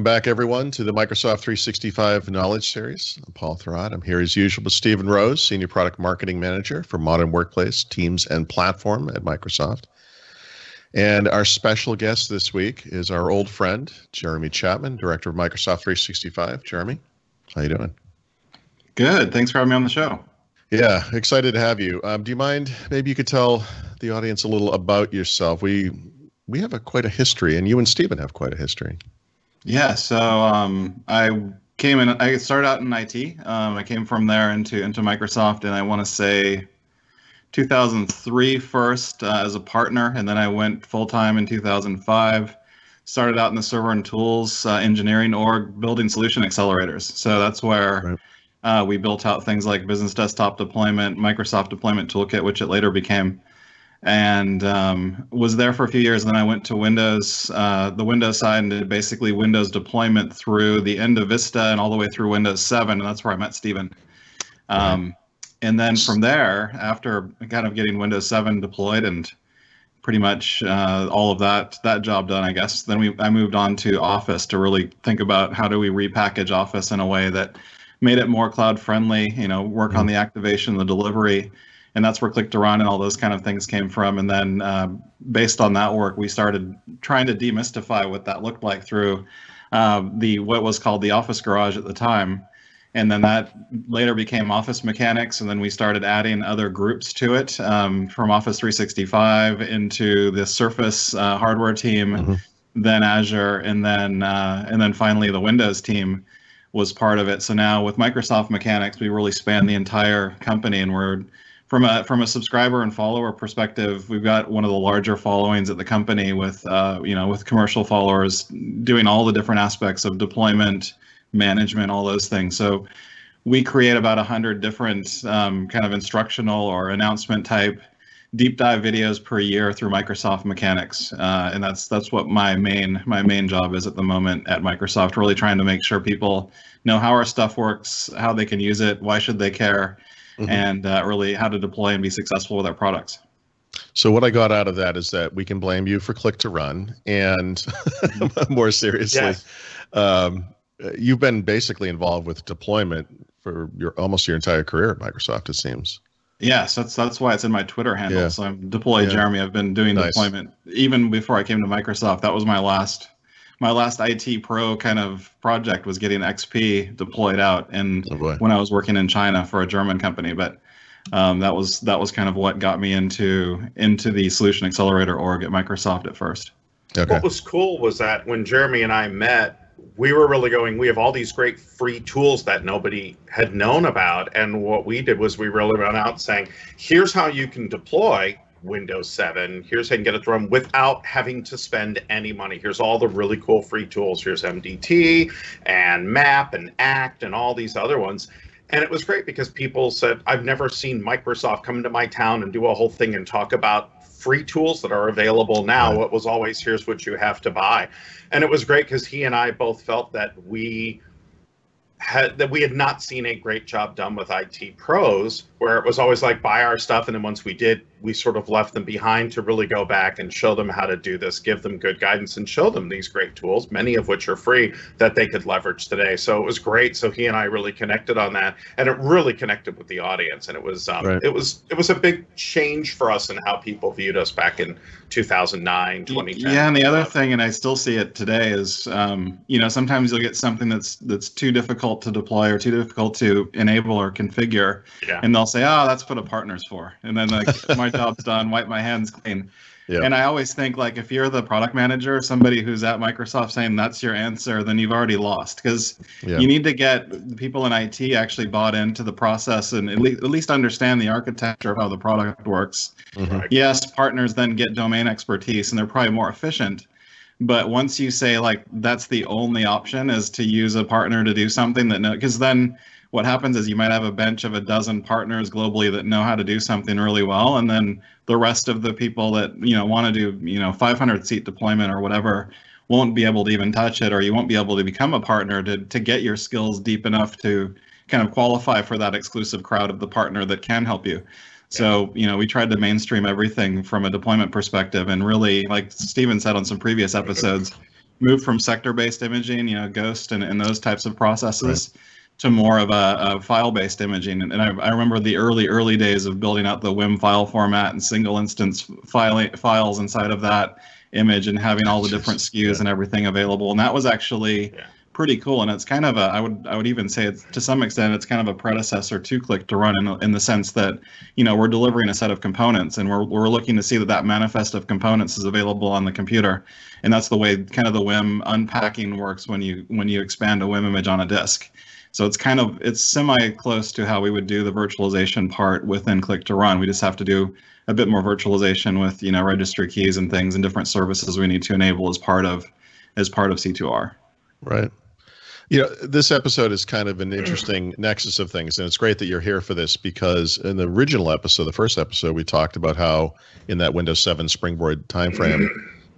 Welcome back, everyone, to the Microsoft 365 Knowledge Series. I'm Paul Thurrott. I'm here as usual with Stephen Rose, Senior Product Marketing Manager for Modern Workplace, Teams, and Platform at Microsoft. And our special guest this week is our old friend, Jeremy Chapman, Director of Microsoft 365. Jeremy, how you doing? Good. Thanks for having me on the show. Yeah, excited to have you. Um, do you mind? Maybe you could tell the audience a little about yourself. We we have a quite a history, and you and Stephen have quite a history. Yeah. So um, I came in. I started out in IT. Um, I came from there into into Microsoft, and I want to say 2003 first uh, as a partner, and then I went full time in 2005. Started out in the server and tools uh, engineering org, building solution accelerators. So that's where. Right uh, we built out things like business desktop deployment, Microsoft deployment toolkit, which it later became, and um, was there for a few years. And then I went to Windows, uh, the Windows side, and did basically Windows deployment through the end of Vista and all the way through Windows 7. And that's where I met Stephen. Um, and then from there, after kind of getting Windows 7 deployed and pretty much uh, all of that that job done, I guess. Then we I moved on to Office to really think about how do we repackage Office in a way that made it more cloud friendly, you know, work mm-hmm. on the activation, the delivery. And that's where Click to Run and all those kind of things came from. And then uh, based on that work, we started trying to demystify what that looked like through uh, the what was called the Office Garage at the time. And then that later became Office Mechanics, and then we started adding other groups to it um, from Office 365 into the Surface uh, hardware team, mm-hmm. then Azure, and then uh, and then finally the Windows team was part of it. So now with Microsoft Mechanics, we really span the entire company, and we're from a from a subscriber and follower perspective, we've got one of the larger followings at the company with uh, you know with commercial followers doing all the different aspects of deployment, management, all those things. So we create about a hundred different um, kind of instructional or announcement type deep dive videos per year through Microsoft Mechanics, uh, and that's that's what my main my main job is at the moment at Microsoft. Really trying to make sure people know how our stuff works, how they can use it, why should they care, mm-hmm. and uh, really how to deploy and be successful with our products. So what I got out of that is that we can blame you for click to run, and mm-hmm. more seriously, yes. um, you've been basically involved with deployment for your almost your entire career at Microsoft. It seems. Yes, that's that's why it's in my Twitter handle. Yeah. So I'm deployed yeah. Jeremy. I've been doing nice. deployment even before I came to Microsoft. That was my last my last IT pro kind of project was getting XP deployed out and oh when I was working in China for a German company. But um, that was that was kind of what got me into into the solution accelerator org at Microsoft at first. Okay. What was cool was that when Jeremy and I met, we were really going, we have all these great free tools that nobody had known about. And what we did was we really went out saying, here's how you can deploy Windows 7. Here's how you can get it to run without having to spend any money. Here's all the really cool free tools. Here's MDT and MAP and ACT and all these other ones. And it was great because people said, I've never seen Microsoft come into my town and do a whole thing and talk about free tools that are available now. Right. It was always here's what you have to buy, and it was great because he and I both felt that we had that we had not seen a great job done with IT pros, where it was always like buy our stuff, and then once we did, we sort of left them behind to really go back and show them how to do this, give them good guidance, and show them these great tools, many of which are free that they could leverage today. So it was great. So he and I really connected on that, and it really connected with the audience, and it was um, right. it was it was a big change for us in how people viewed us back in 2009, 2010. Yeah, and the other thing, and I still see it today, is um, you know sometimes you'll get something that's that's too difficult to deploy or too difficult to enable or configure, yeah. and they'll say, "Oh, that's what a partner's for," and then like my job's done, wipe my hands clean. Yep. And I always think like if you're the product manager, or somebody who's at Microsoft saying that's your answer, then you've already lost because you need to get people in IT actually bought into the process and at least, at least understand the architecture of how the product works. Mm-hmm. Yes, partners then get domain expertise and they're probably more efficient. But once you say like that's the only option is to use a partner to do something that no, because then what happens is you might have a bench of a dozen partners globally that know how to do something really well and then the rest of the people that you know want to do you know 500 seat deployment or whatever won't be able to even touch it or you won't be able to become a partner to, to get your skills deep enough to kind of qualify for that exclusive crowd of the partner that can help you so you know we tried to mainstream everything from a deployment perspective and really like Stephen said on some previous episodes move from sector-based imaging, you know, Ghost and, and those types of processes. Right. To more of a, a file-based imaging, and, and I, I, remember the early, early days of building out the WIM file format and single instance file, files inside of that image, and having all the different SKUs yeah. and everything available. And that was actually yeah pretty cool and it's kind of a i would i would even say it's to some extent it's kind of a predecessor to click to run in, in the sense that you know we're delivering a set of components and we're, we're looking to see that that manifest of components is available on the computer. And that's the way kind of the wim unpacking works when you when you expand a wim image on a disk. So it's kind of it's semi close to how we would do the virtualization part within click to run we just have to do a bit more virtualization with you know registry keys and things and different services we need to enable as part of as part of c2r right you know, this episode is kind of an interesting nexus of things, and it's great that you're here for this because in the original episode, the first episode, we talked about how in that Windows 7 Springboard timeframe,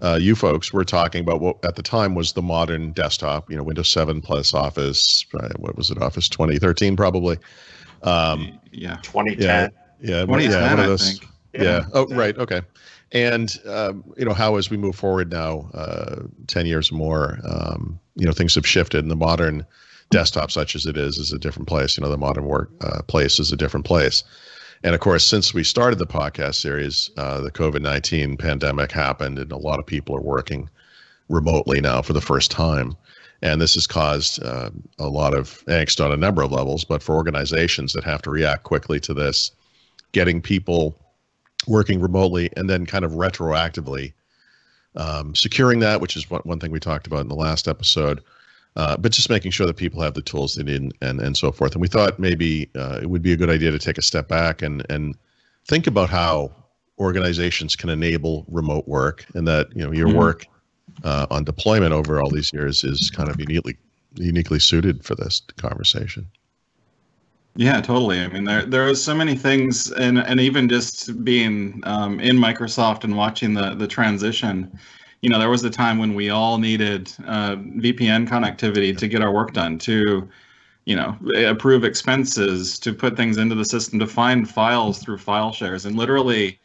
uh, you folks were talking about what at the time was the modern desktop. You know, Windows 7 plus Office. Uh, what was it? Office 2013, probably. Um, yeah, 2010. Yeah, yeah, 2010, yeah, one of those. Yeah. yeah. Oh, right. Okay. And um, you know how as we move forward now, uh, ten years or more, um, you know things have shifted, and the modern desktop, such as it is, is a different place. You know, the modern work uh, place is a different place. And of course, since we started the podcast series, uh, the COVID nineteen pandemic happened, and a lot of people are working remotely now for the first time. And this has caused uh, a lot of angst on a number of levels. But for organizations that have to react quickly to this, getting people working remotely and then kind of retroactively um, securing that, which is one, one thing we talked about in the last episode. Uh, but just making sure that people have the tools they need and, and, so forth. And we thought maybe uh, it would be a good idea to take a step back and, and think about how organizations can enable remote work and that, you know, your mm-hmm. work uh, on deployment over all these years is kind of uniquely, uniquely suited for this conversation. Yeah, totally. I mean, there there are so many things, and and even just being um, in Microsoft and watching the the transition. You know, there was a time when we all needed uh, VPN connectivity to get our work done, to you know, approve expenses, to put things into the system, to find files through file shares, and literally.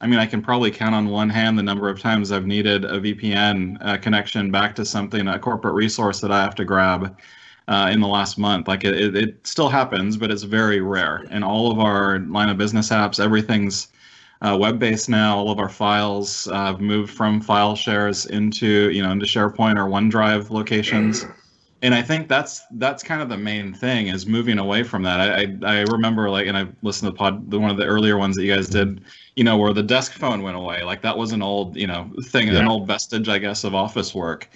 I mean, I can probably count on one hand the number of times I've needed a VPN uh, connection back to something, a corporate resource that I have to grab uh, in the last month. Like it, it, it, still happens, but it's very rare. And all of our line of business apps, everything's uh, web-based now. All of our files uh, have moved from file shares into you know into SharePoint or OneDrive locations. And I think that's that's kind of the main thing is moving away from that. I I, I remember like, and I listened to the pod, the, one of the earlier ones that you guys did, you know, where the desk phone went away. Like that was an old, you know, thing, yeah. an old vestige, I guess, of office work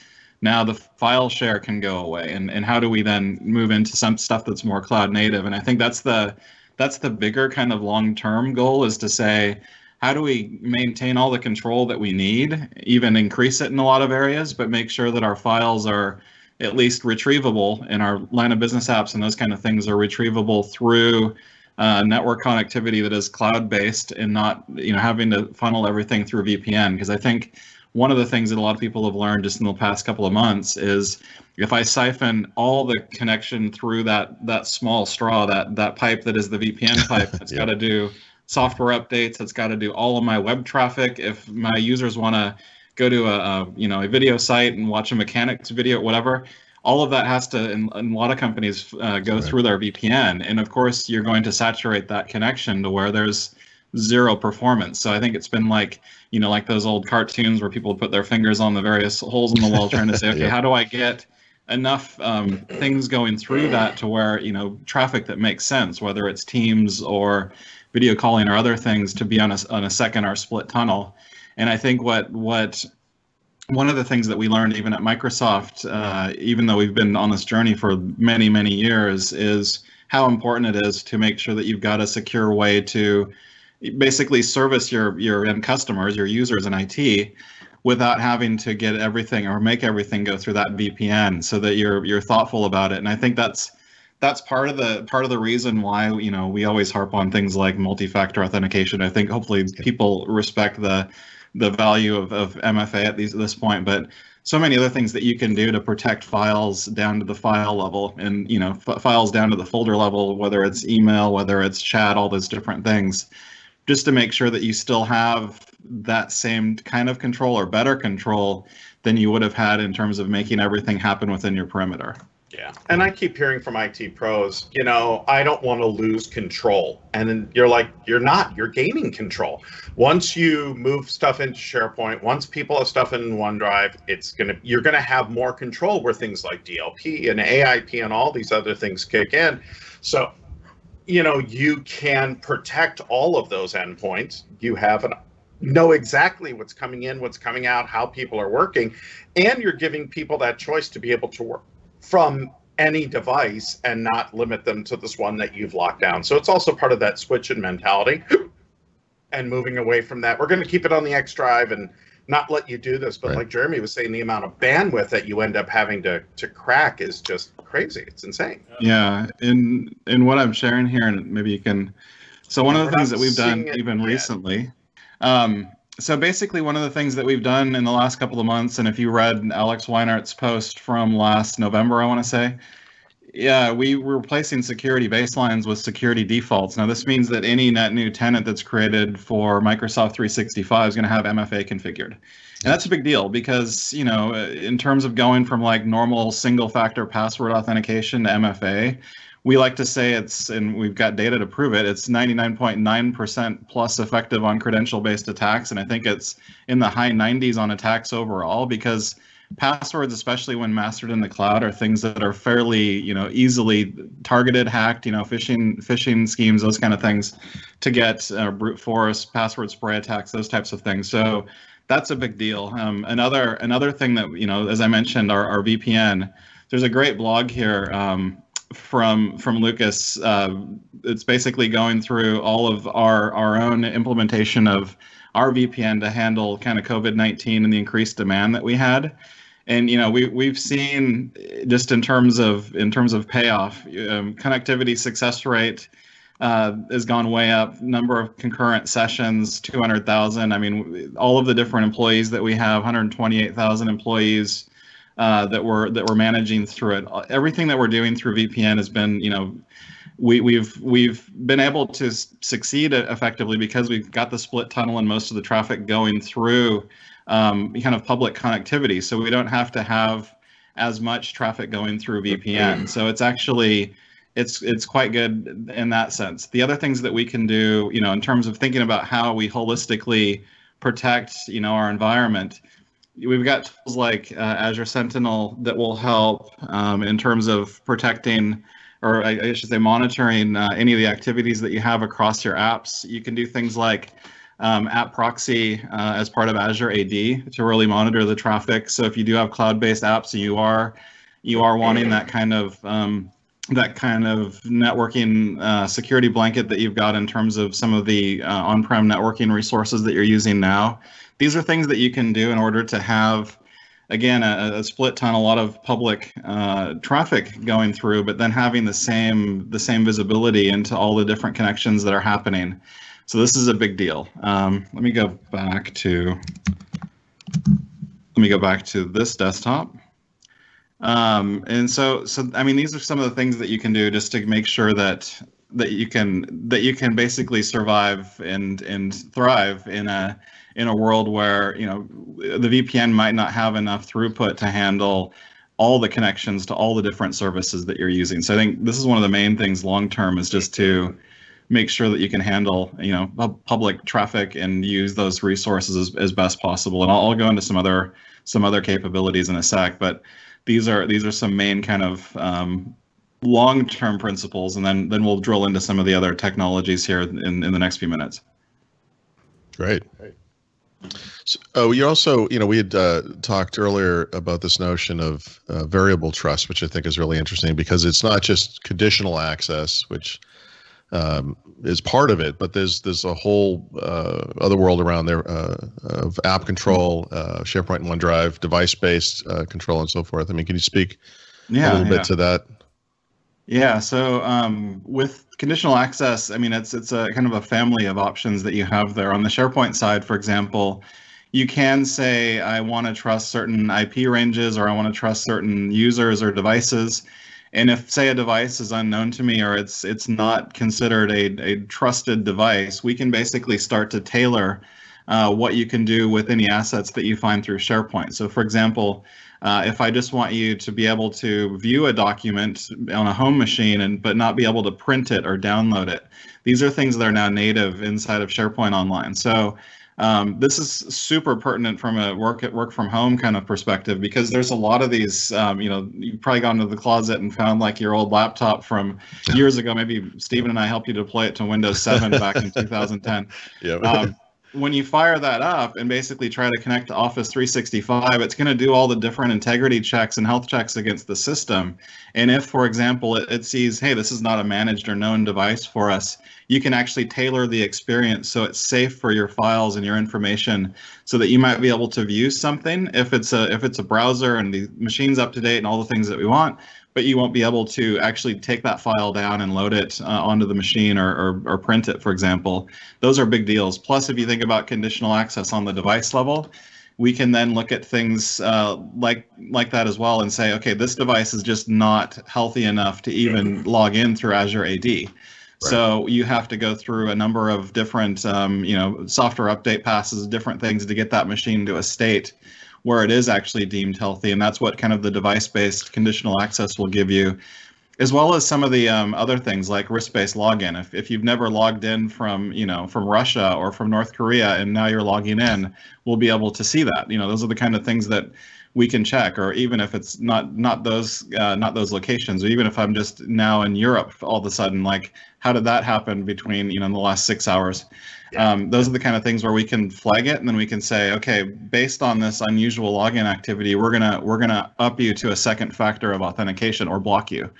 now the file share can go away. And, and how do we then move into some stuff that's more cloud native? And i think that's the that's the bigger kind of long term goal is to say how do we maintain all the control that we need even increase it in a lot of areas but make sure that our files are at least retrievable in our line of business apps and those kind of things are retrievable through uh, network connectivity that is cloud based and not you know having to funnel everything through vpn because i think one of the things that a lot of people have learned just in the past couple of months is if I siphon all the connection through that that small straw, that that pipe that is the VPN pipe, that's yeah. got to do software updates, that's got to do all of my web traffic. If my users want to go to a, a, you know a video site and watch a mechanics video, whatever, all of that has to, in, in a lot of companies, uh, go right. through their VPN, and of course you're going to saturate that connection to where there's zero performance. So I think it's been like, you know, like those old cartoons where people put their fingers on the various holes in the wall trying to say, okay, yeah. how do I get enough um, things going through that to where, you know, traffic that makes sense, whether it's Teams or video calling or other things to be on a, on a second or split tunnel. And I think what, what, one of the things that we learned even at Microsoft, uh, even though we've been on this journey for many, many years, is how important it is to make sure that you've got a secure way to basically service your your end customers, your users in IT, without having to get everything or make everything go through that VPN, so that you're you're thoughtful about it. And I think that's that's part of the part of the reason why you know we always harp on things like multi-factor authentication. I think hopefully people respect the the value of, of MFA at these at this point, but so many other things that you can do to protect files down to the file level and you know f- files down to the folder level whether it's email whether it's chat all those different things just to make sure that you still have that same kind of control or better control than you would have had in terms of making everything happen within your perimeter. Yeah. And I keep hearing from IT pros, you know, I don't want to lose control. And then you're like, you're not, you're gaining control. Once you move stuff into SharePoint, once people have stuff in OneDrive, it's going to, you're going to have more control where things like DLP and AIP and all these other things kick in. So, you know, you can protect all of those endpoints. You have an know exactly what's coming in, what's coming out, how people are working, and you're giving people that choice to be able to work from any device and not limit them to this one that you've locked down. So it's also part of that switch in mentality and moving away from that. We're going to keep it on the X drive and not let you do this. But right. like Jeremy was saying, the amount of bandwidth that you end up having to to crack is just crazy. It's insane. Yeah, in in what I'm sharing here, and maybe you can. So one of the things that we've done even yet. recently. Um, so basically, one of the things that we've done in the last couple of months, and if you read Alex Weinert's post from last November, I want to say, yeah, we were replacing security baselines with security defaults. Now, this means that any net new tenant that's created for Microsoft 365 is going to have MFA configured. And that's a big deal because, you know, uh, in terms of going from like normal single factor password authentication to MFA, we like to say it's, and we've got data to prove it, it's 99.9% plus effective on credential based attacks. And I think it's in the high 90s on attacks overall because passwords, especially when mastered in the cloud, are things that are fairly, you know, easily targeted, hacked, you know, phishing, phishing schemes, those kind of things to get uh, brute force, password spray attacks, those types of things. So that's a big deal. Um, another, another thing that, you know, as I mentioned, our, our VPN, there's a great blog here. Um, from from Lucas. Uh, it's basically going through all of our our own implementation of our VPN to handle kind of COVID nineteen and the increased demand that we had. And you know we we've seen just in terms of in terms of payoff, um, connectivity success rate uh, has gone way up. Number of concurrent sessions, two hundred thousand. I mean, all of the different employees that we have, one hundred twenty eight thousand employees uh, that we're that we're managing through it. Everything that we're doing through VPN has been, you know, we, we've we've been able to succeed effectively because we've got the split tunnel and most of the traffic going through um, kind of public connectivity. So we don't have to have as much traffic going through VPN. So it's actually it's it's quite good in that sense. The other things that we can do, you know, in terms of thinking about how we holistically protect, you know, our environment we've got tools like uh, Azure Sentinel that will help um, in terms of protecting, or I, I should say, monitoring uh, any of the activities that you have across your apps. You can do things like um, app proxy uh, as part of Azure AD to really monitor the traffic. So if you do have cloud-based apps, you are you are wanting that kind of um, that kind of networking uh, security blanket that you've got in terms of some of the uh, on-prem networking resources that you're using now these are things that you can do in order to have again a, a split ton a lot of public uh, traffic going through but then having the same the same visibility into all the different connections that are happening so this is a big deal um, let me go back to let me go back to this desktop um, and so so i mean these are some of the things that you can do just to make sure that that you can that you can basically survive and and thrive in a in a world where you know the VPN might not have enough throughput to handle all the connections to all the different services that you're using. So I think this is one of the main things long term is just to make sure that you can handle you know public traffic and use those resources as, as best possible. And I'll, I'll, go into some other some other capabilities in a sec, but these are these are some main kind of um, long term principles, and then then we'll drill into some of the other technologies here in in the next few minutes. Great. Great. So, oh, you also, you know, we had uh, talked earlier about this notion of uh, variable trust, which I think is really interesting because it's not just conditional access, which um, is part of it, but there's there's a whole uh, other world around there uh, of app control, uh, SharePoint and OneDrive, device-based uh, control, and so forth. I mean, can you speak yeah, a little yeah. bit to that? Yeah. So um, with conditional access, I mean, it's it's a kind of a family of options that you have there. On the SharePoint side, for example, you can say I want to trust certain IP ranges or I want to trust certain users or devices. And if say a device is unknown to me or it's it's not considered a, a trusted device, we can basically start to tailor uh, what you can do with any assets that you find through SharePoint. So, for example, uh, if I just want you to be able to view a document on a home machine and but not be able to print it or download it, these are things that are now native inside of SharePoint Online. So um, this is super pertinent from a work at work from home kind of perspective because there's a lot of these. Um, you know, you've probably gone to the closet and found like your old laptop from years ago. Maybe Stephen and I helped you deploy it to Windows 7 back in 2010. Yeah. Um, when you fire that up and basically try to connect to Office 365, it's going to do all the different integrity checks and health checks against the system. And if, for example, it, it, sees, hey, this is not a managed or known device for us, you can actually tailor the experience so it's safe for your files and your information so that you might be able to view something if it's a if it's a browser and the machine's up to date and all the things that we want but you won't be able to actually take that file down and load it uh, onto the machine or, or, or, print it, for example. Those are big deals. Plus, if you think about conditional access on the device level, we can then look at things uh, like like that as well and say, okay, this device is just not healthy enough to even log in through Azure AD. So you have to go through a number of different, um, you know, software update passes, different things to get that machine to a state where it is actually deemed healthy. And that's what kind of the device based conditional access will give you, as well as some of the um, other things like risk based login. If, if you've never logged in from, you know, from Russia or from North Korea and now you're logging in, we'll be able to see that. You know, those are the kind of things that we can check or even if it's not not those uh, not those locations or even if i'm just now in europe all of a sudden like how did that happen between you know in the last six hours um, those are the kind of things where we can flag it and then we can say, okay, based on this unusual login activity, we're gonna we're gonna up you to a second factor of authentication or block you.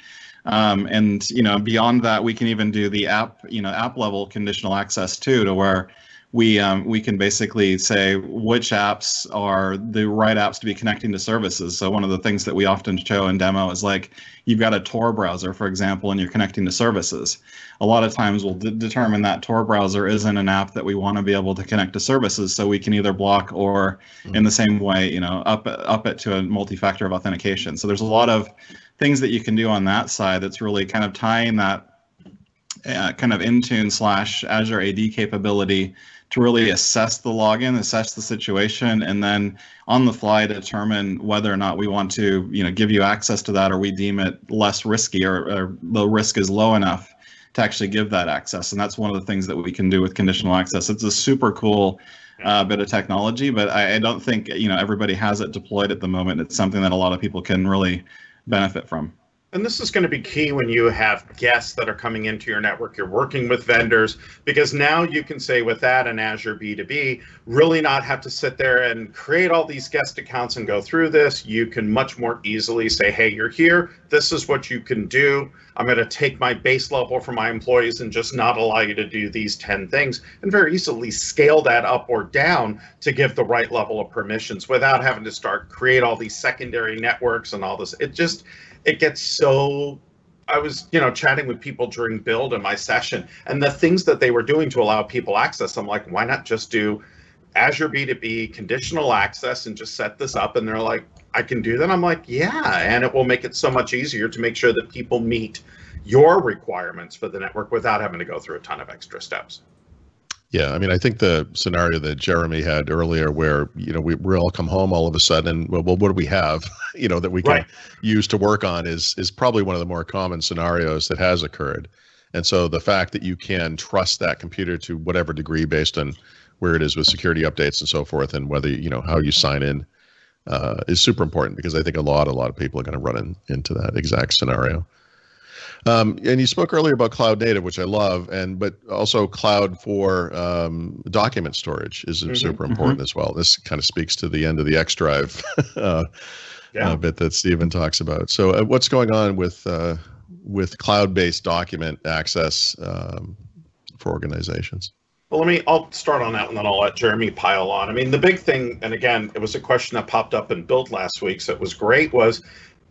Um, and you know, beyond that, we can even do the app, you know, app level conditional access too, to where we um, we can basically say which apps are the right apps to be connecting to services. So one of the things that we often show in demo is like you've got a Tor browser, for example, and you're connecting to services. A lot of times we'll determine that Tor browser isn't an app that we want to be able to connect to services, so we can either block or, mm-hmm. in the same way, you know, up up it to a multi-factor of authentication. So there's a lot of things that you can do on that side that's really kind of tying that uh, kind of Intune slash Azure AD capability to really assess the login, assess the situation, and then on the fly determine whether or not we want to, you know, give you access to that or we deem it less risky or, or the risk is low enough to actually give that access. And that's one of the things that we can do with conditional access. It's a super cool uh, bit of technology, but I, I don't think you know everybody has it deployed at the moment. It's something that a lot of people can really benefit from. And this is going to be key when you have guests that are coming into your network. You're working with vendors because now you can say with that and Azure B2B, really not have to sit there and create all these guest accounts and go through this. You can much more easily say, hey, you're here. This is what you can do. I'm going to take my base level for my employees and just not allow you to do these 10 things and very easily scale that up or down to give the right level of permissions without having to start create all these secondary networks and all this. It just, it gets so I was, you know, chatting with people during build and my session, and the things that they were doing to allow people access, I'm like, why not just do Azure B2B conditional access and just set this up? And they're like, I can do that. I'm like, yeah, and it will make it so much easier to make sure that people meet your requirements for the network without having to go through a ton of extra steps. Yeah, I mean, I think the scenario that Jeremy had earlier, where you know we, we all come home all of a sudden, and well, what do we have, you know, that we can right. use to work on is is probably one of the more common scenarios that has occurred. And so the fact that you can trust that computer to whatever degree, based on where it is with security updates and so forth, and whether you know how you sign in, uh, is super important because I think a lot a lot of people are going to run in, into that exact scenario. Um, and you spoke earlier about cloud native, which I love, and but also cloud for um, document storage is mm-hmm, super important mm-hmm. as well. This kind of speaks to the end of the X Drive uh, yeah. uh, bit that Stephen talks about. So, uh, what's going on with uh, with cloud-based document access um, for organizations? Well, let me. I'll start on that, and then I'll let Jeremy pile on. I mean, the big thing, and again, it was a question that popped up in Build last week, so it was great. Was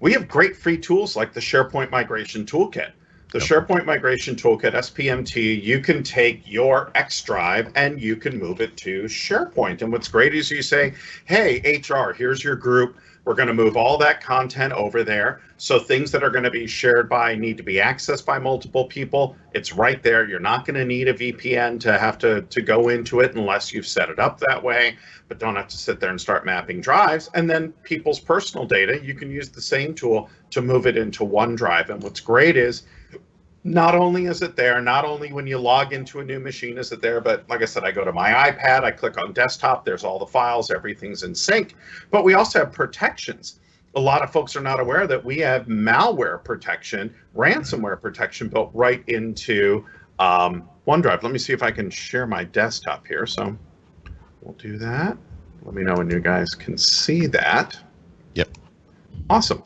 we have great free tools like the SharePoint Migration Toolkit. the SharePoint Migration Toolkit, SPMT, you can take your X Drive and you can move it to SharePoint. And what's great is you say, hey, HR, here's your group. We're going to move all that content over there. So things that are going to be shared by need to be accessed by multiple people. It's right there. You're not going to need a VPN to have to, to go into it unless you've set it up that way, but don't have to sit there and start mapping drives. And then people's personal data, you can use the same tool to move it into OneDrive. And what's great is not only is it there, not only when you log into a new machine is it there, but like I said, I go to my iPad, I click on desktop, there's all the files, everything's in sync. But we also have protections. A lot of folks are not aware that we have malware protection, ransomware protection built right into um, OneDrive. Let me see if I can share my desktop here. So we'll do that. Let me know when you guys can see that. Yep. Awesome.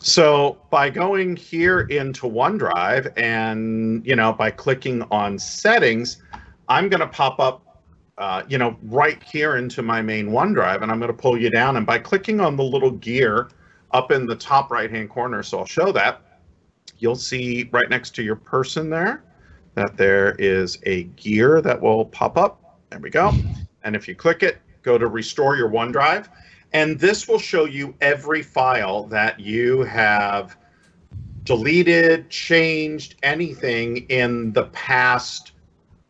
So by going here into OneDrive and, you know, by clicking on settings, I'm going to pop up, uh, you know, right here into my main OneDrive and I'm going to pull you down. And by clicking on the little gear up in the top right hand corner, so I'll show that, you'll see right next to your person there that there is a gear that will pop up. There we go. And if you click it, go to restore your OneDrive and this will show you every file that you have deleted, changed, anything in the past,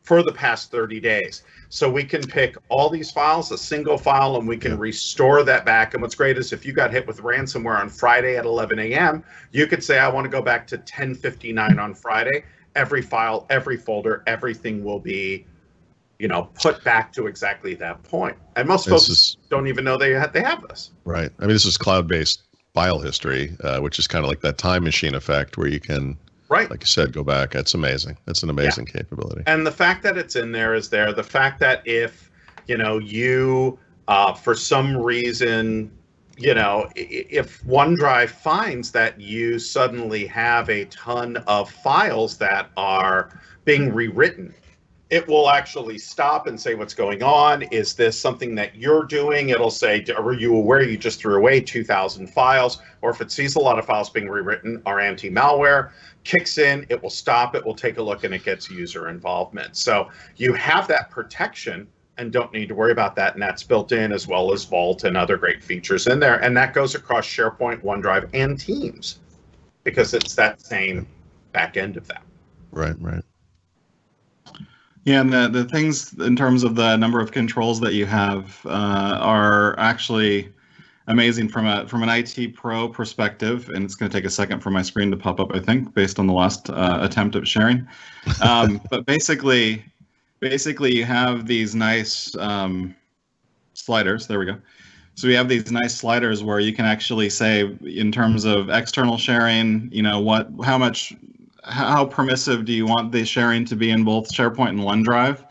for the past 30 days. So we can pick all these files, a single file, and we can restore that back. And what's great is if you got hit with ransomware on Friday at 11 a.m., you could say, I want to go back to 1059 on Friday. Every file, every folder, everything will be you know, put back to exactly that point. And most this folks is, don't even know they have, they have this. Right. I mean, this is cloud-based file history, uh, which is kind of like that time machine effect where you can, right, like you said, go back. That's amazing. That's an amazing yeah. capability. And the fact that it's in there is there. The fact that if you know you, uh, for some reason, you know, if OneDrive finds that you suddenly have a ton of files that are being rewritten it will actually stop and say what's going on. Is this something that you're doing? It'll say, are you aware you just threw away 2,000 files? Or if it sees a lot of files being rewritten, our anti-malware kicks in, it will stop, it will take a look, and it gets user involvement. So you have that protection and don't need to worry about that. And that's built in as well as Vault and other great features in there. And that goes across SharePoint, OneDrive, and Teams because it's that same back end of that. Right, right. Yeah, and the, the things in terms of the number of controls that you have uh, are actually amazing from a from an IT pro perspective. And it's going to take a second for my screen to pop up, I think, based on the last uh, attempt at sharing. Um, but basically, basically, you have these nice um, sliders. There we go. So we have these nice sliders where you can actually say, in terms of external sharing, you know, what, how much how permissive do you want the sharing to be in both SharePoint and OneDrive?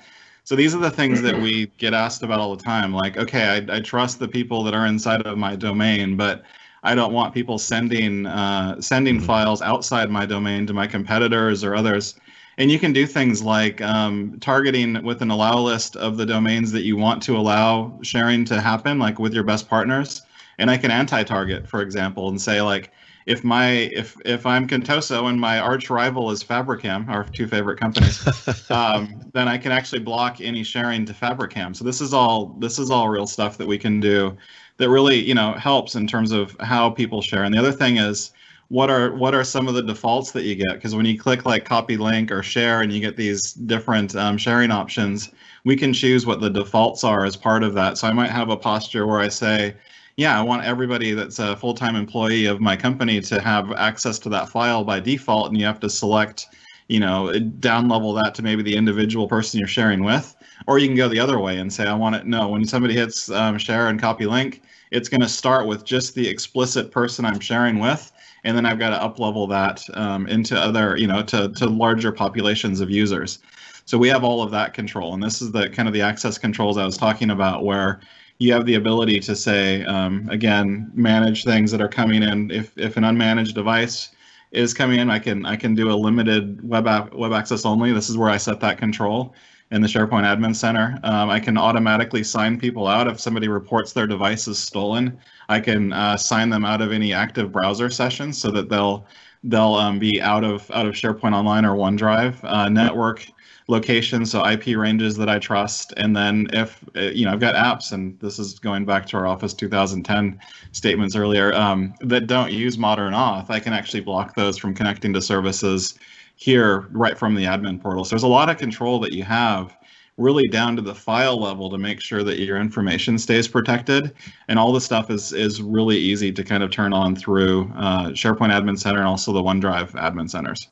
So these are the things that we get asked about all the time. Like, okay, I, I trust the people that are inside of my domain, but I don't want people sending uh, sending mm-hmm. files outside my domain to my competitors or others. And you can do things like um, targeting with an allow list of the domains that you want to allow sharing to happen, like with your best partners. And I can anti-target, for example, and say like, if my if if I'm Contoso and my arch rival is Fabrikam, our two favorite companies, um, then I can actually block any sharing to Fabrikam. So this is all this is all real stuff that we can do that really you know helps in terms of how people share. And the other thing is what are what are some of the defaults that you get? Because when you click like copy link or share and you get these different um, sharing options, we can choose what the defaults are as part of that. So I might have a posture where I say yeah, I want everybody that's a full-time employee of my company to have access to that file by default, and you have to select, you know, down level that to maybe the individual person you're sharing with, or you can go the other way and say, I want it. No, when somebody hits um, share and copy link, it's going to start with just the explicit person I'm sharing with, and then I've got to up level that um, into other, you know, to to larger populations of users. So we have all of that control, and this is the kind of the access controls I was talking about, where you have the ability to say, um, again, manage things that are coming in. If, if an unmanaged device is coming in, I can I can do a limited web app, web access only. This is where I set that control in the SharePoint Admin Center. Um, I can automatically sign people out if somebody reports their device is stolen. I can uh, sign them out of any active browser sessions so that they'll they'll um, be out of out of SharePoint Online or OneDrive. Uh, network locations, so IP ranges that I trust, and then if uh, you know I've got apps, and this is going back to our Office 2010 statements earlier um, that don't use modern auth, I can actually block those from connecting to services here right from the admin portal. So there's a lot of control that you have really down to the file level to make sure that your information stays protected. And all the stuff is is really easy to kind of turn on through uh, SharePoint Admin Center and also the OneDrive admin centers.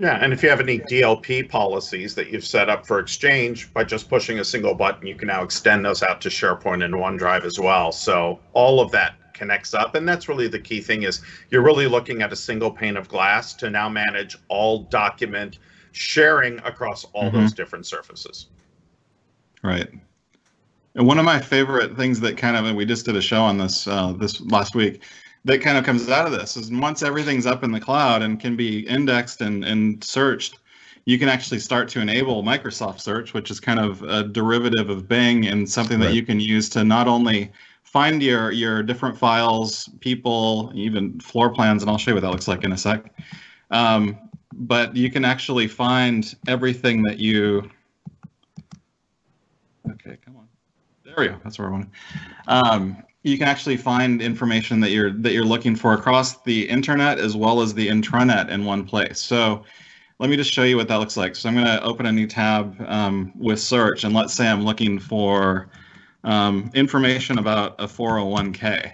Yeah, and if you have any DLP policies that you've set up for Exchange, by just pushing a single button, you can now extend those out to SharePoint and OneDrive as well. So all of that connects up, and that's really the key thing is you're really looking at a single pane of glass to now manage all document sharing across all mm-hmm. those different surfaces. Right. And one of my favorite things that kind of, and we just did a show on this uh, this last week, that kind of comes out of this is once everything's up in the cloud and can be indexed and, and searched, you can actually start to enable Microsoft Search, which is kind of a derivative of Bing and something right. that you can use to not only find your your different files, people, even floor plans, and I'll show you what that looks like in a sec. Um, but you can actually find everything that you Okay, come on. There we go. That's where I want. Um, you can actually find information that you're that you're looking for across the internet as well as the intranet in one place. So let me just show you what that looks like. So I'm going to open a new tab um, with search, and let's say I'm looking for um, information about a 401k.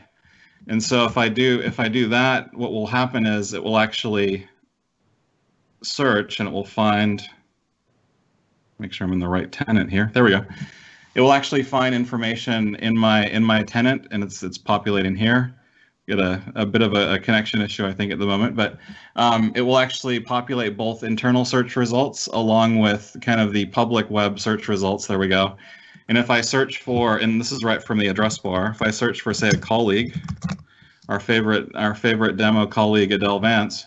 And so if I do if I do that, what will happen is it will actually search and it will find. Make sure I'm in the right tenant here. There we go it will actually find information in my in my tenant and it's it's populating here. Get a, a bit of a, a, connection issue i think at the moment but um, it will actually populate both internal search results along with kind of the public web search results. There we go. And if i search for and this is right from the address bar if i search for say a colleague our favorite our favorite demo colleague adele vance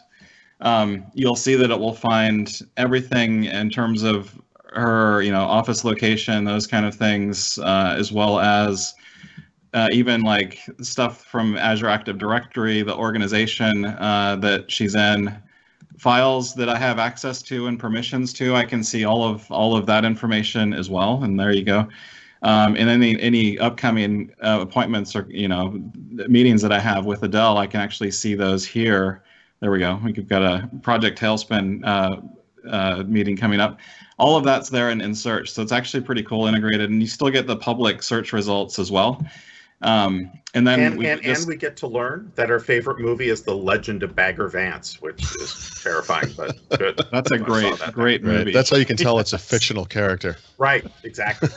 um, you'll see that it will find everything in terms of her you know office location those kind of things uh, as well as uh, even like stuff from azure active directory the organization uh, that she's in files that i have access to and permissions to i can see all of all of that information as well and there you go. Um, and any any upcoming uh, appointments or you know meetings that i have with adele i can actually see those here. There we go. We've got a project tailspin uh, uh, meeting coming up all of that's there in, in search. So it's actually pretty cool integrated and you still get the public search results as well. Um, and then and, we and, just... and, we get to learn that our favorite movie is The Legend of Bagger Vance, which is terrifying, but good. That's a great, that great movie. Right. That's how you can tell it's a fictional character. Right, exactly.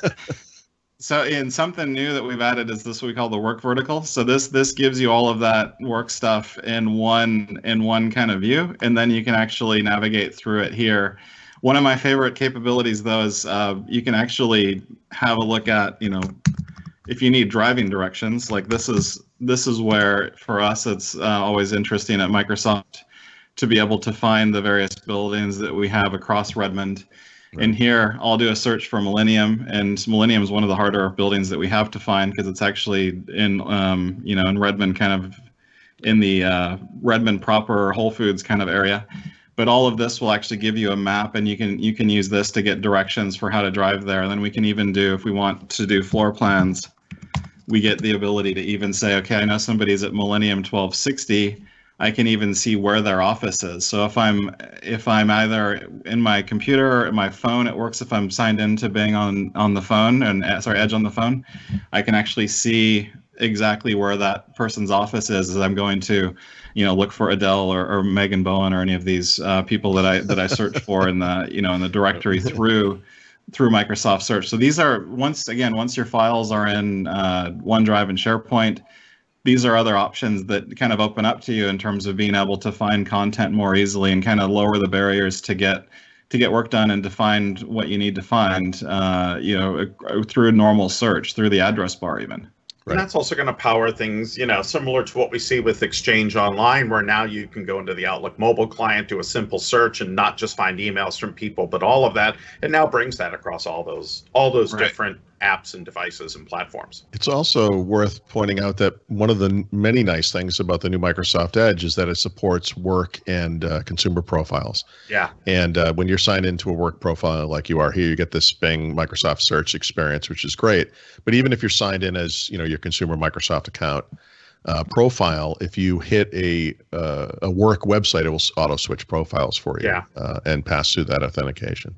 so in something new that we've added is this what we call the work vertical. So this this gives you all of that work stuff in one in one kind of view, and then you can actually navigate through it here one of my favorite capabilities, though, is uh, you can actually have a look at, you know, if you need driving directions. Like this is this is where for us it's uh, always interesting at Microsoft to be able to find the various buildings that we have across Redmond. Right. And here, I'll do a search for Millennium, and Millennium is one of the harder buildings that we have to find because it's actually in, um, you know, in Redmond, kind of in the uh, Redmond proper Whole Foods kind of area but all of this will actually give you a map and you can you can use this to get directions for how to drive there. And then we can even do if we want to do floor plans we get the ability to even say okay i know somebody's at millennium 1260 i can even see where their office is. So if i'm if i'm either in my computer or in my phone it works. If i'm signed into bing on on the phone and uh, sorry edge on the phone i can actually see exactly where that person's office is as i'm going to you know look for Adele or, or Megan Bowen or any of these uh, people that I that I search for in the you know in the directory through through Microsoft Search. So these are once again once your files are in uh, OneDrive and SharePoint, these are other options that kind of open up to you in terms of being able to find content more easily and kind of lower the barriers to get to get work done and to find what you need to find, uh, you know, through a normal search, through the address bar even. Right. And that's also going to power things, you know, similar to what we see with Exchange Online, where now you can go into the Outlook mobile client, do a simple search, and not just find emails from people, but all of that. It now brings that across all those all those right. different apps and devices and platforms. It's also worth pointing out that one of the many nice things about the new Microsoft Edge is that it supports work and uh, consumer profiles. Yeah. And uh, when you're signed into a work profile like you are here, you get this Bing Microsoft Search experience, which is great. But even if you're signed in as you know your consumer Microsoft account, uh, profile, if you hit a uh, a work website, it will auto switch profiles for you Yeah. uh, and pass through that authentication.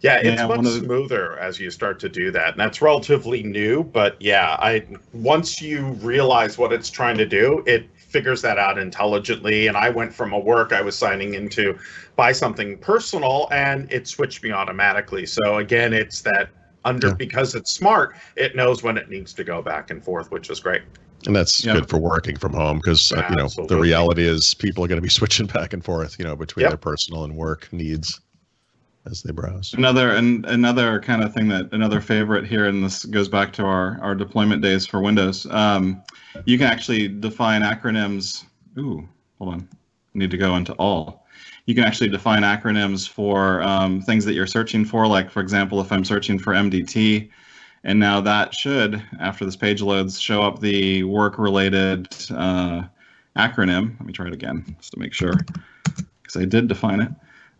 Yeah, it's Yeah, much one the- smoother as you start to do that. And that's relatively new, but yeah, I once you realize what it's trying to do, it figures that out intelligently. And I went from a work I was signing into buy something personal and it switched me automatically. So again, it's that under Yeah. because it's smart, it knows when it needs to go back and forth, which is great. And that's Yeah. good for working from home because uh, you know the reality is people are going to be switching back and forth, you know, between Yep. their personal and work needs as they browse. Another and another kind of thing that another favorite here, and this goes back to our our deployment days for Windows. Um, you can actually define acronyms. Ooh, hold on. I need to go into all. You can actually define acronyms for um, things that you're searching for. Like for example, if I'm searching for MDT, and now that should, after this page loads, show up the work-related uh, acronym. Let me try it again just to make sure, because I did define it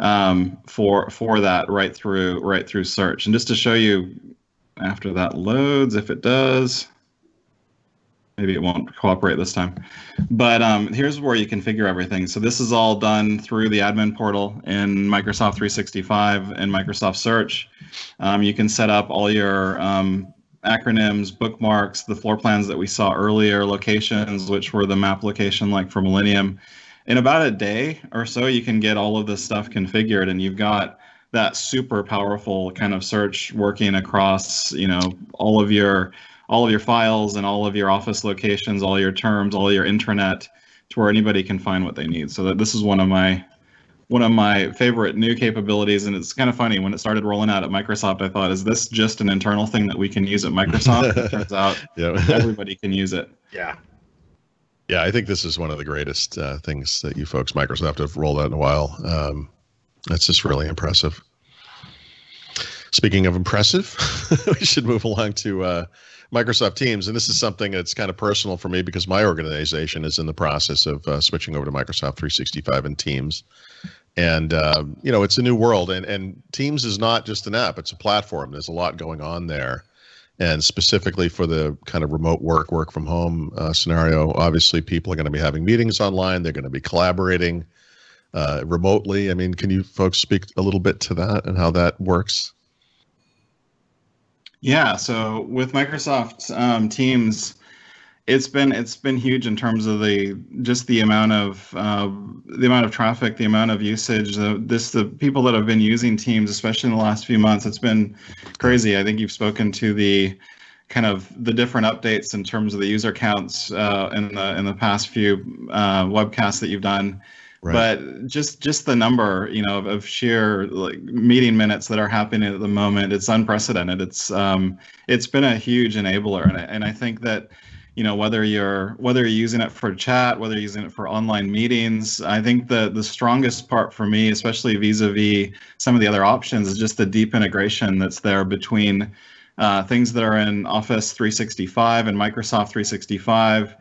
um, for for that right through right through search. And just to show you, after that loads, if it does, maybe it won't cooperate this time. But um, here's where you configure everything. So this is all done through the admin portal in Microsoft 365 and Microsoft Search. Um, you can set up all your um, acronyms, bookmarks, the floor plans that we saw earlier, locations, which were the map location like for Millennium. In about a day or so, you can get all of this stuff configured, and you've got that super powerful kind of search working across, you know, all of your all of your files and all of your office locations, all your terms, all your intranet, to where anybody can find what they need. So that this is one of my one of my favorite new capabilities, and it's kind of funny when it started rolling out at Microsoft. I thought, is this just an internal thing that we can use at Microsoft? it turns out Yeah. everybody can use it. Yeah. Yeah, I think this is one of the greatest uh, things that you folks, Microsoft, have rolled out in a while. Um, that's just really impressive. Speaking of impressive, we should move along to uh, Microsoft Teams. And this is something that's kind of personal for me because my organization is in the process of uh, switching over to Microsoft 365 and Teams. And, uh, you know, it's a new world. And, and Teams is not just an app, it's a platform. There's a lot going on there and specifically for the kind of remote work, work from home uh, scenario, obviously people are going to be having meetings online. They're going to be collaborating uh, remotely. I mean, can you folks speak a little bit to that and how that works? Yeah, so with Microsoft um, Teams, it's been it's been huge in terms of the just the amount of uh, the amount of traffic, the amount of usage. The, this the people that have been using Teams, especially in the last few months, it's been crazy. I think you've spoken to the kind of the different updates in terms of the user counts uh, in the in the past few uh, webcasts that you've done. Right. But just just the number, you know, of, of sheer like meeting minutes that are happening at the moment, it's unprecedented. It's um, it's been a huge enabler, and I, and I think that you know whether you're whether you're using it for chat, whether you're using it for online meetings, I think the the strongest part for me, especially vis-a-vis some of the other options, is just the deep integration that's there between uh, things that are in Office 365 and Microsoft 365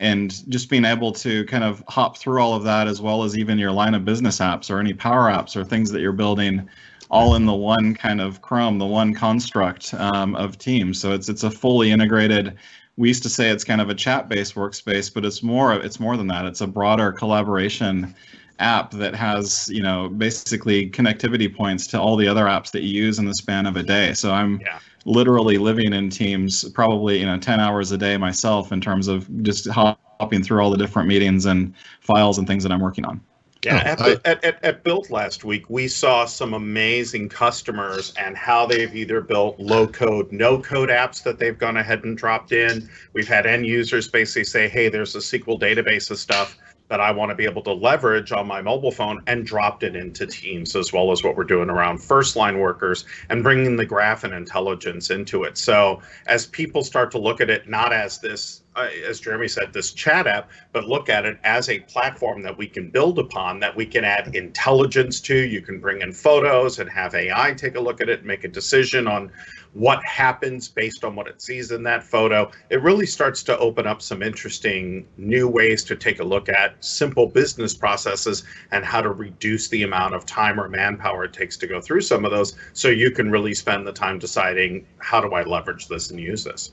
and just being able to kind of hop through all of that as well as even your line of business apps or any power apps or things that you're building all in the one kind of chrome the one construct um, of teams. So it's it's a fully integrated we used to say it's kind of a chat based workspace but it's more it's more than that. It's a broader collaboration app that has you know basically connectivity points to all the other apps that you use in the span of a day. So i'm Yeah. literally living in teams probably you know 10 hours a day myself in terms of just hopping through all the different meetings and files and things that i'm working on Yeah, Oh, at, I- at, at, at Build last week, we saw some amazing customers and how they've either built low code, no code apps that they've gone ahead and dropped in. We've had end users basically say, hey, there's a SQL database of stuff that I want to be able to leverage on my mobile phone and dropped it into Teams, as well as what we're doing around first line workers and bringing the graph and intelligence into it. So as people start to look at it not as this uh, as Jeremy said, this chat app, but look at it as a platform that we can build upon, that we can add intelligence to. You can bring in photos and have AI take a look at it, and make a decision on what happens based on what it sees in that photo. It really starts to open up some interesting new ways to take a look at simple business processes and how to reduce the amount of time or manpower it takes to go through some of those so you can really spend the time deciding how do I leverage this and use this.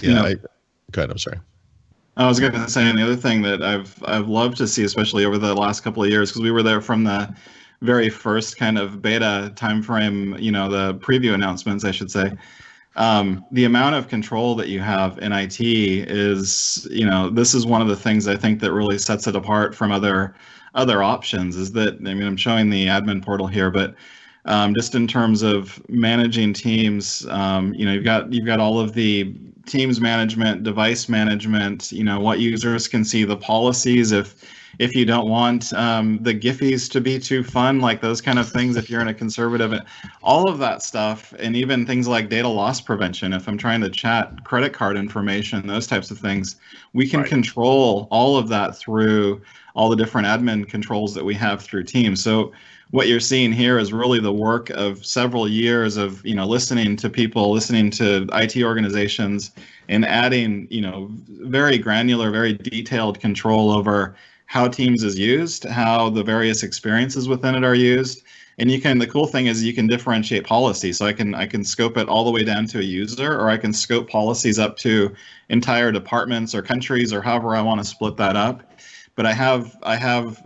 Yeah, yeah. I, go ahead. I'm sorry. I was going to say, the other thing that I've I've loved to see, especially over the last couple of years, because we were there from the very first kind of beta timeframe, you know, the preview announcements, I should say. Um, the amount of control that you have in IT is, you know, this is one of the things I think that really sets it apart from other other options. Is that I mean, I'm showing the admin portal here, but um, just in terms of managing teams, um, you know, you've got you've got all of the teams management, device management, you know, what users can see, the policies if if you don't want um, the Giphies to be too fun, like those kind of things, if you're in a conservative, all of that stuff, and even things like data loss prevention, if I'm trying to chat credit card information, those types of things, we can right. control all of that through all the different admin controls that we have through Teams. So what you're seeing here is really the work of several years of you know listening to people listening to IT organizations and adding you know very granular very detailed control over how teams is used how the various experiences within it are used. And you can the cool thing is you can differentiate policy. So i can i can scope it all the way down to a user or i can scope policies up to entire departments or countries or however i want to split that up. But I have I have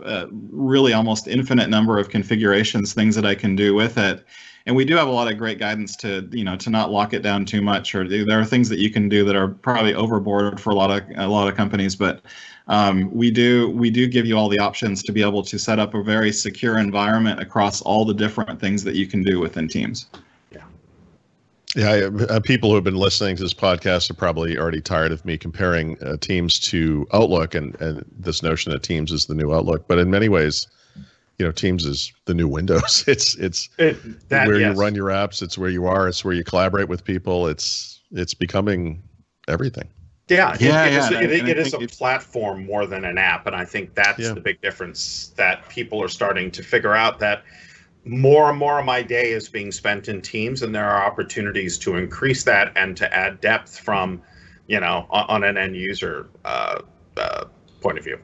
really almost infinite number of configurations, things that I can do with it. And we do have a lot of great guidance to you know to not lock it down too much. Or there are things that you can do that are probably overboard for a lot of a lot of companies, but um, we do we do give you all the options to be able to set up a very secure environment across all the different things that you can do within Teams. Yeah, uh, people who have been listening to this podcast are probably already tired of me comparing uh, Teams to Outlook and, and this notion that Teams is the new Outlook. But in many ways, you know, Teams is the new Windows. It's it's it, that, where yes. you run your apps. It's where you are. It's where you collaborate with people. It's it's becoming everything. Yeah, yeah, it, yeah. Is, it, it, it is a platform more than an app, and I think that's yeah. the big difference that people are starting to figure out that more and more of my day is being spent in teams and there are opportunities to increase that and to add depth from you know on, on an end user uh, uh, point of view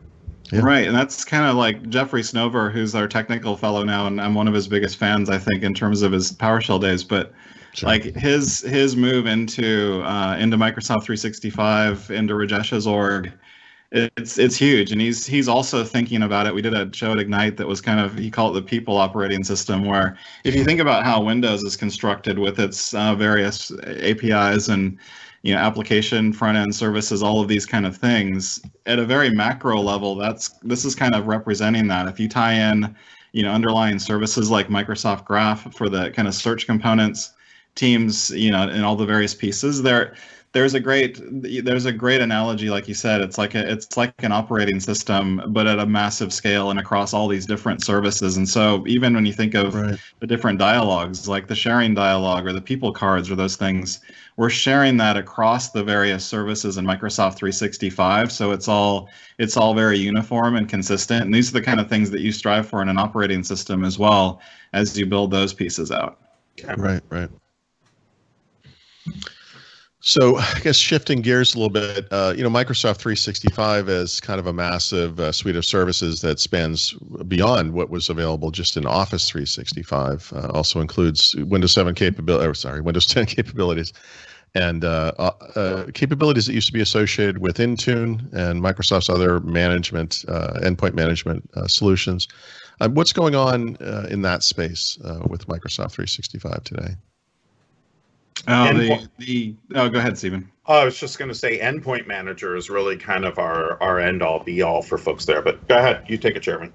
yeah. Right, and that's kind of like Jeffrey Snover, who's our technical fellow now, and I'm one of his biggest fans, I think, in terms of his PowerShell days. But sure. like his his move into uh, into Microsoft 365, into Rajesh's org, it's it's huge and he's he's also thinking about it we did a show at ignite that was kind of he called it the people operating system where if you think about how windows is constructed with its uh, various apis and you know application front end services all of these kind of things at a very macro level that's this is kind of representing that. If you tie in you know underlying services like microsoft graph for the kind of search components teams you know and all the various pieces there there's a great there's a great analogy like you said it's like a, it's like an operating system but at a massive scale and across all these different services. And so even when you think of right. the different dialogues like the sharing dialogue or the people cards or those things we're sharing that across the various services in Microsoft 365 so it's all it's all very uniform and consistent. And these are the kind of things that you strive for in an operating system as well as you build those pieces out. Right right so I guess shifting gears a little bit, uh, you know, Microsoft 365 is kind of a massive uh, suite of services that spans beyond what was available just in Office 365. Uh, also includes Windows 7 capability, or sorry, Windows 10 capabilities, and uh, uh, uh, capabilities that used to be associated with Intune and Microsoft's other management, endpoint management solutions. what's going on in that space with Microsoft 365 today? Oh, the, the oh, go ahead, Stephen. I was just going to say, endpoint manager is really kind of our our end all be all for folks there. But go ahead, you take it, Chapman.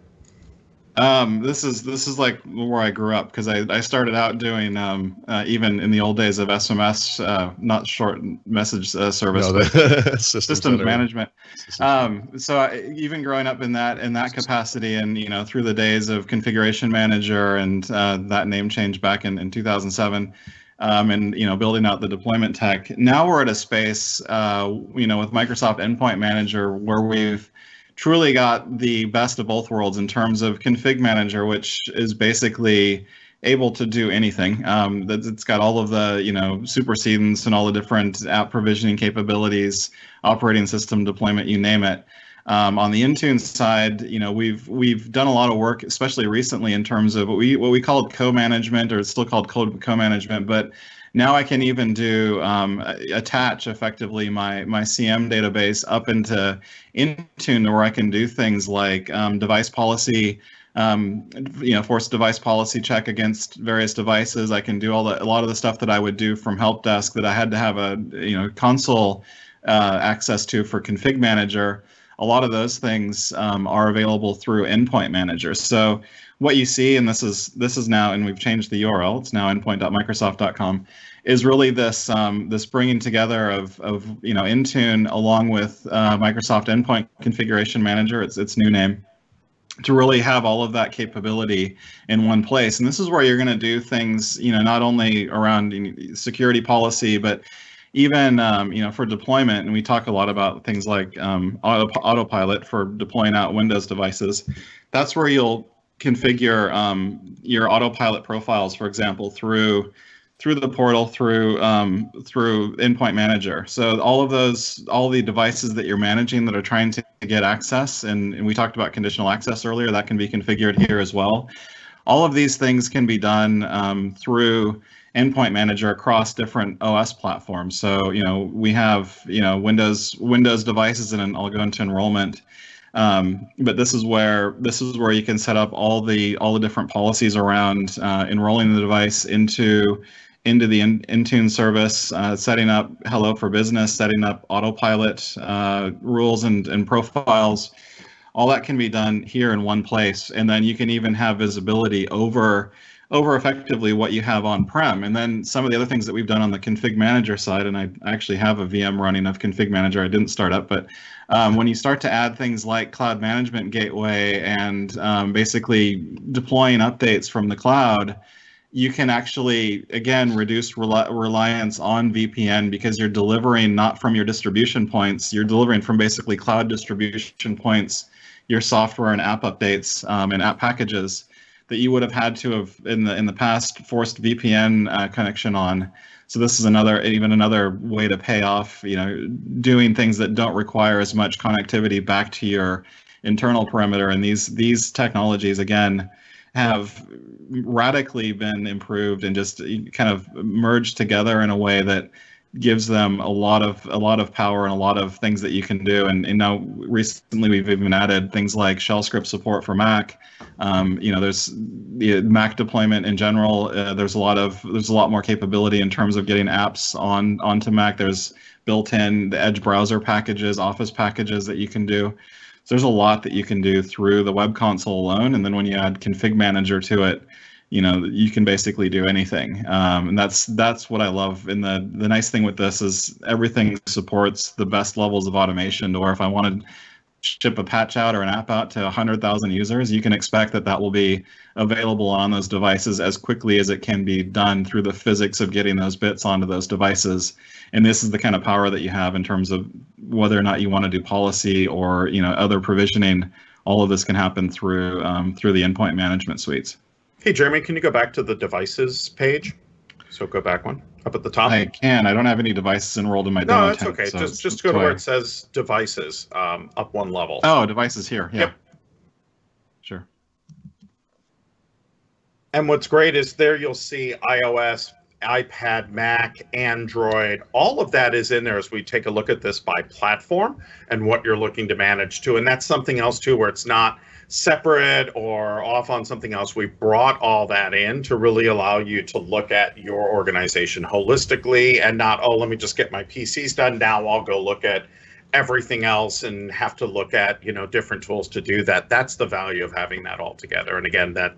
Um, this is this is like where I grew up because I, I started out doing um, uh, even in the old days of SMS, uh, not short message uh, service, no, systems, systems management. Systems. Um, so I, even growing up in that in that capacity, and you know through the days of configuration manager and uh, that name change back in, in 2007, um, and you know building out the deployment tech. Now we're at a space, uh, you know, with Microsoft Endpoint Manager where we've truly got the best of both worlds in terms of config manager, which is basically able to do anything. Um, it's got all of the you know supersedence and all the different app provisioning capabilities, operating system deployment, you name it. Um, on the Intune side, you know, we've we've done a lot of work, especially recently, in terms of what we what we called co-management, or it's still called co-management, but now I can even do um, attach effectively my my CM database up into Intune, where I can do things like um, device policy, um, you know, force device policy check against various devices. I can do all the a lot of the stuff that I would do from help desk that I had to have a you know console uh, access to for config manager a lot of those things um, are available through endpoint manager. So what you see, and this is this is now, and we've changed the URL. It's now endpoint.microsoft.com. Is really this um, this bringing together of of you know Intune along with uh, Microsoft Endpoint Configuration Manager. It's its new name to really have all of that capability in one place. And this is where you're going to do things, you know, not only around security policy, but even um, you know for deployment, and we talk a lot about things like um, auto, autopilot for deploying out Windows devices. That's where you'll configure um, your autopilot profiles, for example, through through the portal through um, through endpoint manager so all of those all the devices that you're managing that are trying to get access and, and we talked about conditional access earlier that can be configured here as well all of these things can be done um, through endpoint manager across different OS platforms. So, you know, we have, you know, Windows Windows devices and I'll go into enrollment. Um, but this is where this is where you can set up all the all the different policies around uh, enrolling the device into into the in, Intune service, uh, setting up Hello for Business, setting up autopilot uh, rules and, and profiles. All that can be done here in one place, and then you can even have visibility over over effectively what you have on prem. And then some of the other things that we've done on the config manager side, and I actually have a VM running of config manager. I didn't start up, but um, when you start to add things like cloud management gateway and um, basically deploying updates from the cloud, you can actually again reduce rel- reliance on VPN because you're delivering not from your distribution points, you're delivering from basically cloud distribution points, your software and app updates um, and app packages that you would have had to have in the in the past forced VPN uh, connection on. So this is another even another way to pay off, you know, doing things that don't require as much connectivity back to your internal perimeter. And these these technologies again have radically been improved and just kind of merged together in a way that gives them a lot of a lot of power and a lot of things that you can do. And, and now recently we've even added things like shell script support for Mac. Um, you know, there's the Mac deployment in general. Uh, there's a lot of there's a lot more capability in terms of getting apps on onto Mac. There's built-in the Edge browser packages, Office packages that you can do. So there's a lot that you can do through the web console alone. And then when you add config manager to it, you know you can basically do anything. Um, and that's that's what i love. And the the nice thing with this is everything supports the best levels of automation or if i want to ship a patch out or an app out to 100000 users you can expect that that will be available on those devices as quickly as it can be done through the physics of getting those bits onto those devices. And this is the kind of power that you have in terms of whether or not you want to do policy or you know other provisioning all of this can happen through um, through the endpoint management suites Hey, Jeremy, can you go back to the devices page? So go back one up at the top. I can. I don't have any devices enrolled in my demo. No, that's okay. So just just go to where it says devices, um, up one level. Oh, devices here. Yeah. Yep. Sure. And what's great is there you'll see iOS, iPad, Mac, Android, all of that is in there as we take a look at this by platform and what you're looking to manage to. And that's something else too, where it's not separate or off on something else. We brought all that in to really allow you to look at your organization holistically and not, oh, let me just get my PCs done. Now I'll go look at everything else and have to look at, you know, different tools to do that. That's the value of having that all together. And again, that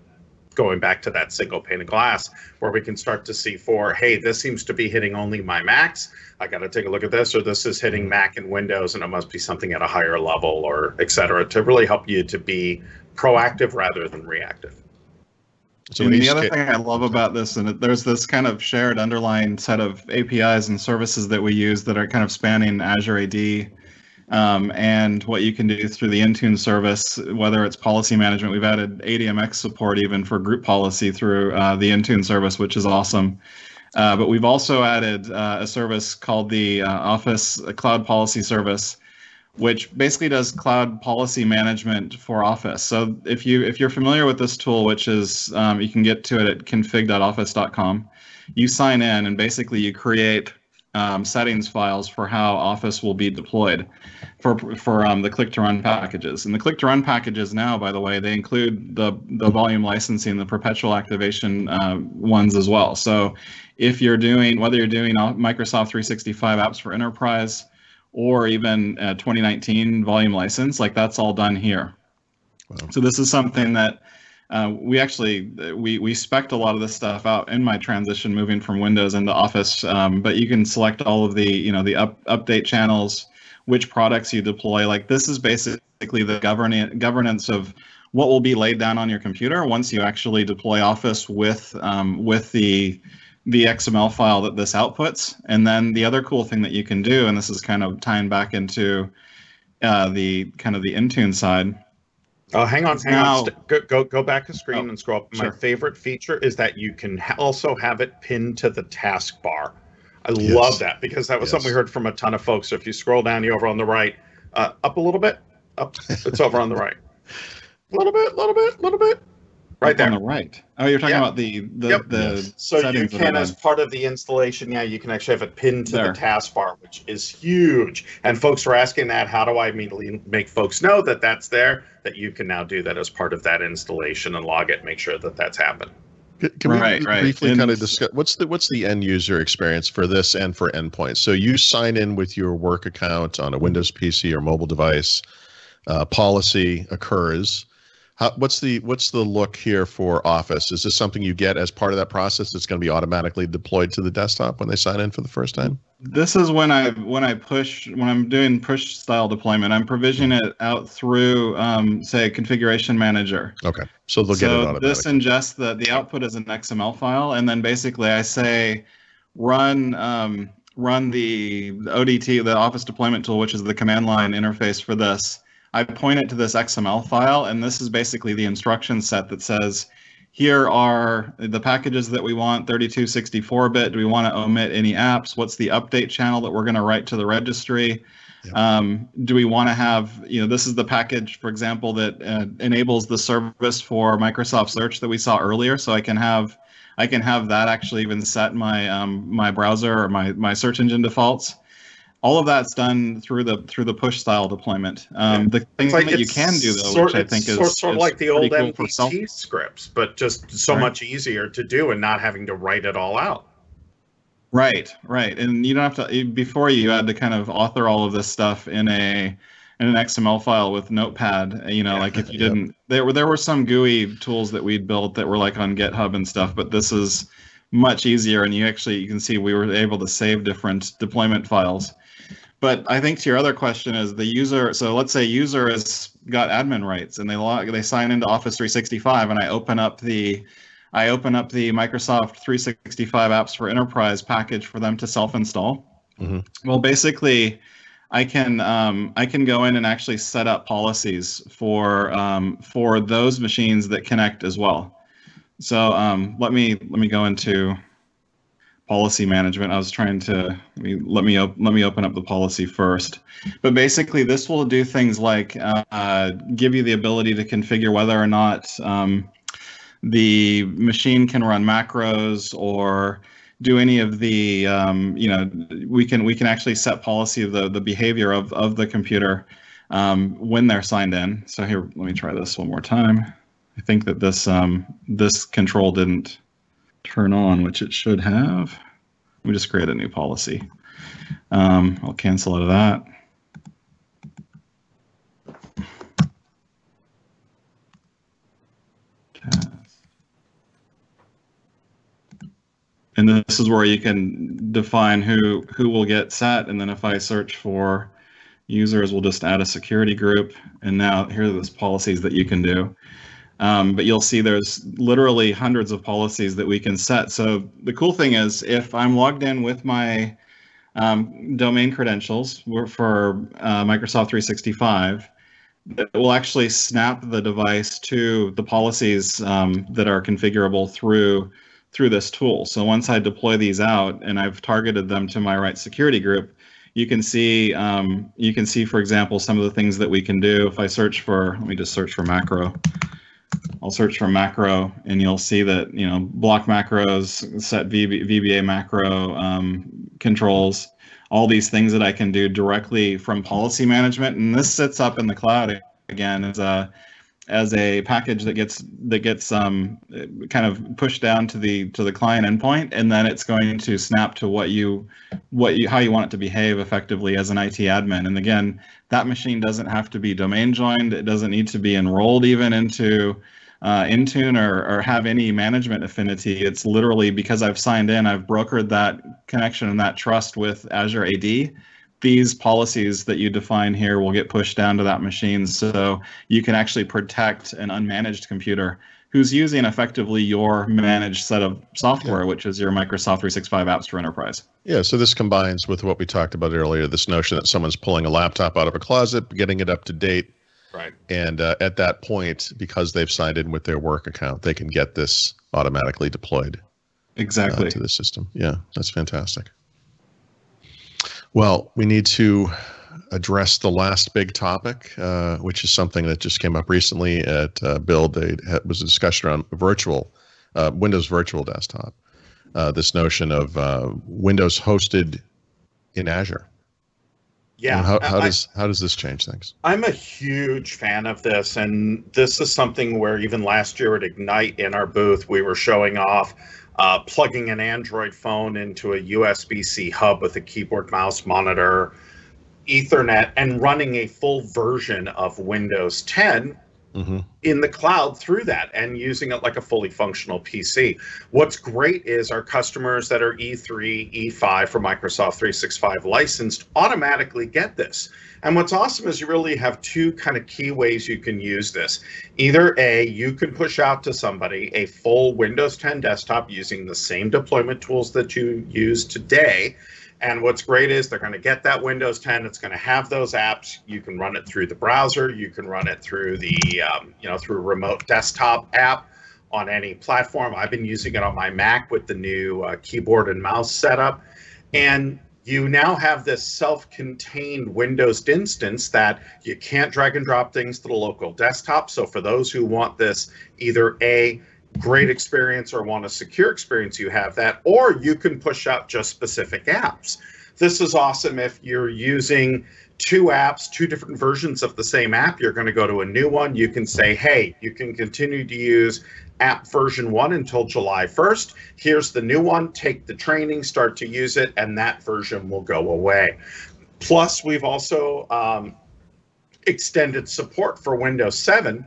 going back to that single pane of glass where we can start to see for hey this seems to be hitting only my macs. I got to take a look at this or this is hitting mac and windows and it must be something at a higher level or et cetera to really help you to be proactive rather than reactive. So and the other ca- thing I love about this, and there's this kind of shared underlying set of APIs and services that we use that are kind of spanning Azure AD um, and what you can do through the Intune service, whether it's policy management. We've added ADMX support even for group policy through uh, the Intune service, which is awesome. Uh, but we've also added uh, a service called the uh, Office Cloud Policy Service, which basically does cloud policy management for Office. So if you if you're familiar with this tool, which is um, you can get to it at config.office.com, you sign in and basically you create um, settings files for how Office will be deployed for for um, the click to run packages. And the click to run packages now, by the way, they include the the volume licensing, the perpetual activation uh, ones as well. So if you're doing whether you're doing Microsoft 365 apps for enterprise or even uh, 2019 volume license, like that's all done here. Wow. So this is something that uh, we actually we we spec'd a lot of this stuff out in my transition moving from Windows into Office. Um, but you can select all of the you know the up, update channels, which products you deploy. Like this is basically the governing governance of what will be laid down on your computer once you actually deploy Office with um, with the the XML file that this outputs. And then the other cool thing that you can do, and this is kind of tying back into uh, the kind of the Intune side. Oh, hang on, hang Now- on. Go, go go back a screen Oh, and scroll up. My favorite feature is that you can ha- also have it pinned to the taskbar. I Yes. love that because that was something we heard from a ton of folks. So if you scroll down, you over on the right, uh, up a little bit, up. It's over on the right. A little bit, a little bit, a little bit. Right there. on the right. Oh, you're talking Yep. about the the, Yep. the Yes. So you can, as part of the installation, yeah, you can actually have it pinned to There. the taskbar, which is huge. And folks are asking that. How do I immediately make folks know that that's there? That you can now do that as part of that installation and log it, make sure that that's happened. Can can we Right, br- right. briefly kind of discuss what's the what's the end user experience for this and for endpoints? So you sign in with your work account on a Windows PC or mobile device. Uh, policy occurs. How, what's the what's the look here for Office? Is this something you get as part of that process? It's going to be automatically deployed to the desktop when they sign in for the first time. This is when I when I push when I'm doing push style deployment. I'm provisioning it out through um, say configuration manager. Okay, so they'll get it so this ingests the the output as an XML file, and then basically I say run um, run the, the ODT, the Office Deployment Tool, which is the command line interface for this. I point it to this XML file, and this is basically the instruction set that says, here are the packages that we want, 32, 64-bit. Do we want to omit any apps? What's the update channel that we're going to write to the registry? Yep. Um, do we want to have, you know, this is the package, for example, that uh, enables the service for Microsoft Search that we saw earlier. So I can have, I can have that actually even set my um, my browser or my my search engine defaults. All of that's done through the through the push style deployment. Um, The thing like that you can do though, sort, which I think is sort, sort of like the old cool scripts, but just so Right. much easier to do and not having to write it all out. Right, right, and you don't have to. Before you had to kind of author all of this stuff in a in an XML file with Notepad. You know, Yeah. like if you didn't, there were there were some GUI tools that we'd built that were like on GitHub and stuff, but this is much easier, and you actually you can see we were able to save different deployment files. But I think to your other question is the user. So let's say user has got admin rights and they log, they sign into Office 365, and I open up the I open up the Microsoft 365 apps for enterprise package for them to self-install. Mhm. Well, basically, I can um, I can go in and actually set up policies for um, for those machines that connect as well. So um, let me let me go into policy management. I was trying to let me let me, op- let me open up the policy first. But basically, this will do things like uh, give you the ability to configure whether or not um, the machine can run macros or do any of the um, you know we can we can actually set policy of the the behavior of of the computer um, when they're signed in. So here, let me try this one more time. I think that this um, this control didn't turn on, which it should have. We just create a new policy. Um, I'll cancel out of that. And this is where you can define who who will get set. And then if I search for users, we'll just add a security group. And now here are those policies that you can do. Um, but you'll see there's literally hundreds of policies that we can set. So the cool thing is if I'm logged in with my um, domain credentials for uh, Microsoft 365, it will actually snap the device to the policies um, that are configurable through through this tool. So once I deploy these out and I've targeted them to my right security group, you can see um, you can see, for example, some of the things that we can do. If I search for, let me just search for macro. I'll search for macro, and you'll see that you know block macros, set VB, VBA macro um, controls, all these things that I can do directly from policy management, and this sits up in the cloud again as a as a package that gets that gets um, kind of pushed down to the to the client endpoint, and then it's going to snap to what you what you how you want it to behave effectively as an IT admin. And again, that machine doesn't have to be domain joined. It doesn't need to be enrolled even into uh, Intune or, or have any management affinity. It's literally because I've signed in, I've brokered that connection and that trust with Azure AD. These policies that you define here will get pushed down to that machine so you can actually protect an unmanaged computer who's using effectively your managed set of software, yeah. which is your Microsoft 365 apps for enterprise. Yeah, so this combines with what we talked about earlier this notion that someone's pulling a laptop out of a closet, getting it up to date, Right. And uh, at that point, because they've signed in with their work account, they can get this automatically deployed. Exactly. Uh, to the system. Yeah, that's fantastic. Well, we need to address the last big topic, uh, which is something that just came up recently at uh, Build. It was a discussion around virtual uh, Windows Virtual Desktop. Uh, this notion of uh, Windows hosted in Azure. Yeah. how, how I, does how does this change things? I'm a huge fan of this, and this is something where even last year at Ignite in our booth, we were showing off uh, plugging an Android phone into a USB-C hub with a keyboard, mouse, monitor, Ethernet, and running a full version of Windows 10 mm-hmm. in the cloud through that and using it like a fully functional PC. What's great is our customers that are E3, E5 for Microsoft 365 licensed automatically get this. And what's awesome is you really have two kind of key ways you can use this. Either A, you can push out to somebody a full Windows 10 desktop using the same deployment tools that you use today and what's great is they're going to get that Windows 10. It's going to have those apps. You can run it through the browser. You can run it through the, um, you know, through a remote desktop app on any platform. I've been using it on my Mac with the new uh, keyboard and mouse setup. And you now have this self-contained Windows instance that you can't drag and drop things to the local desktop. So for those who want this, either A, great experience or want a secure experience, you have that, or you can push out just specific apps. This is awesome if you're using two apps, two different versions of the same app. You're going to go to a new one. You can say, hey, you can continue to use app version one until July 1st. Here's the new one. Take the training, start to use it, and that version will go away. Plus, we've also um, extended support for Windows 7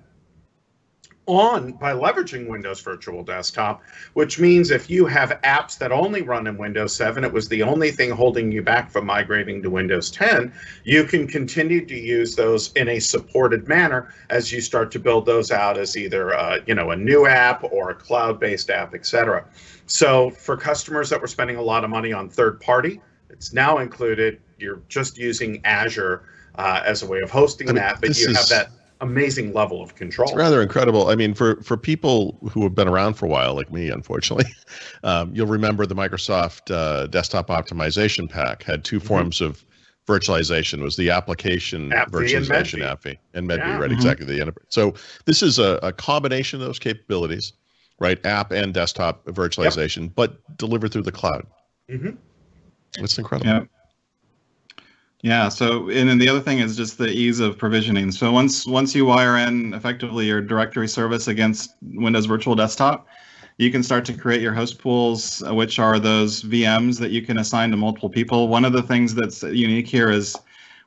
on by leveraging Windows Virtual Desktop, which means if you have apps that only run in Windows 7, it was the only thing holding you back from migrating to Windows 10, you can continue to use those in a supported manner as you start to build those out as either uh, you know a new app or a cloud-based app, etc. So for customers that were spending a lot of money on third party, it's now included. You're just using Azure uh, as a way of hosting I mean, that, but you is... have that amazing level of control. It's rather incredible. I mean, for for people who have been around for a while, like me, unfortunately, um, you'll remember the Microsoft uh, Desktop Optimization Pack had 2 mm-hmm. forms of virtualization. It was the application AppV virtualization and AppV and MED-V, yeah. right? Mm-hmm. Exactly. The enterprise. So this is a, a, combination of those capabilities, right? App and desktop virtualization, yep. but delivered through the cloud. Mm-hmm. It's incredible. Yeah. Yeah. So, and then the other thing is just the ease of provisioning. So once once you wire in effectively your directory service against Windows Virtual Desktop, you can start to create your host pools, uh, which are those VMs that you can assign to multiple people. One of the things that's unique here is